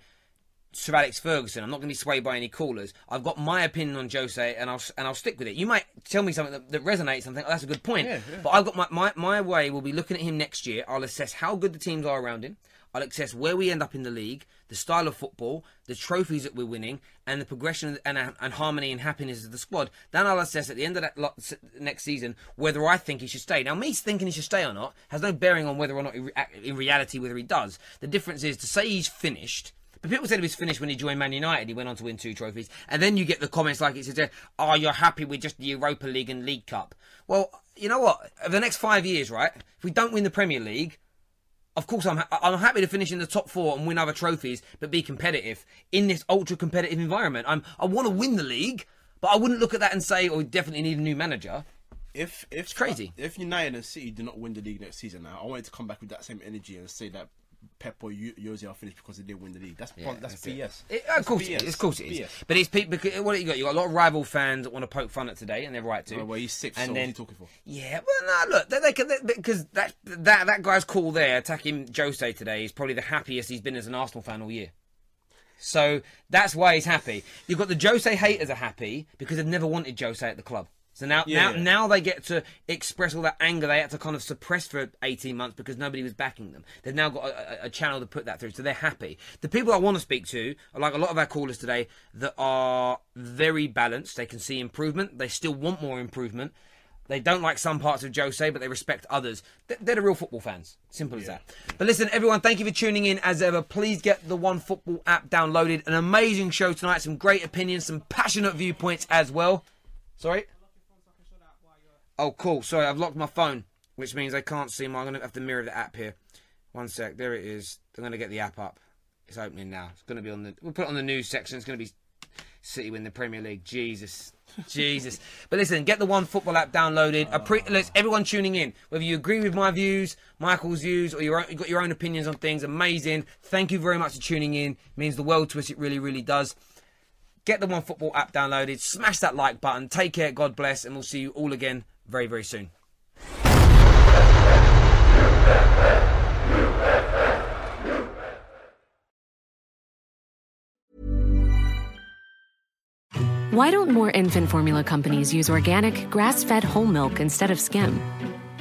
A: Sir Alex Ferguson. I'm not going to be swayed by any callers. I've got my opinion on Jose, and I'll and I'll stick with it. You might tell me something that, that resonates. and think, oh, that's a good point.
B: Yeah, yeah.
A: But I've got my, my my way. We'll be looking at him next year. I'll assess how good the teams are around him. I'll assess where we end up in the league, the style of football, the trophies that we're winning, and the progression and, and harmony and happiness of the squad. Then I'll assess at the end of that lot, next season whether I think he should stay. Now, me thinking he should stay or not has no bearing on whether or not, in reality, whether he does. The difference is to say he's finished. But people said he was finished when he joined Man United. He went on to win two trophies. And then you get the comments like it says, oh, you're happy with just the Europa League and League Cup. Well, you know what? Over the next five years, right? If we don't win the Premier League, of course, I'm ha- I'm happy to finish in the top four and win other trophies, but be competitive in this ultra competitive environment. I'm I want to win the league, but I wouldn't look at that and say, "Oh, we definitely need a new manager."
B: If if
A: It's crazy.
B: if United and City do not win the league next season, now I wanted to come back with that same energy and say that Pep or Jose are finished because they didn't win the league. That's
A: Yeah,
B: that's,
A: that's.
B: BS.
A: It, of course,
B: BS.
A: it is. Of course, it is.
B: BS.
A: But it's people. Because, what have you got? You got a lot of rival fans that want to poke fun at today, and they're right to.
B: Well, well, he's six.
A: And
B: so
A: then-
B: talking for?
A: Yeah, well, no, look, they, they, can- they, because that that that guy's call there attacking Jose today is probably the happiest he's been as an Arsenal fan all year. So that's why he's happy. You've got the Jose haters are happy because they've never wanted Jose at the club. So now,
B: Yeah,
A: now, now they get to express all that anger they had to kind of suppress for 18 months because nobody was backing them. They've now got a, a, channel to put that through, so they're happy. The people I want to speak to are like a lot of our callers today that are very balanced. They can see improvement. They still want more improvement. They don't like some parts of Jose, but they respect others. Th- They're the real football fans. Simple as that. But listen, everyone, thank you for tuning in as ever. Please get the One Football app downloaded. An amazing show tonight. Some great opinions, some passionate viewpoints as well. Sorry? Oh, cool. Sorry, I've locked my phone, which means I can't see my. I'm going to have to mirror the app here. One sec. There it is. I'm going to get the app up. It's opening now. It's going to be on the. We'll put it on the news section. It's going to be City win the Premier League. Jesus. Jesus. But listen, get the One Football app downloaded. Appre- let's, everyone tuning in, whether you agree with my views, Michael's views, or you've got your own opinions on things, amazing. Thank you very much for tuning in. It means the world to us. It really, really does. Get the One Football app downloaded. Smash that like button. Take care. God bless. And we'll see you all again very, very soon.
L: Why don't more infant formula companies use organic, grass fed whole milk instead of skim?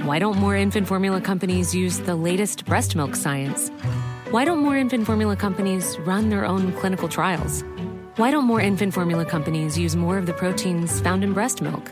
L: Why don't more infant formula companies use the latest breast milk science? Why don't more infant formula companies run their own clinical trials? Why don't more infant formula companies use more of the proteins found in breast milk?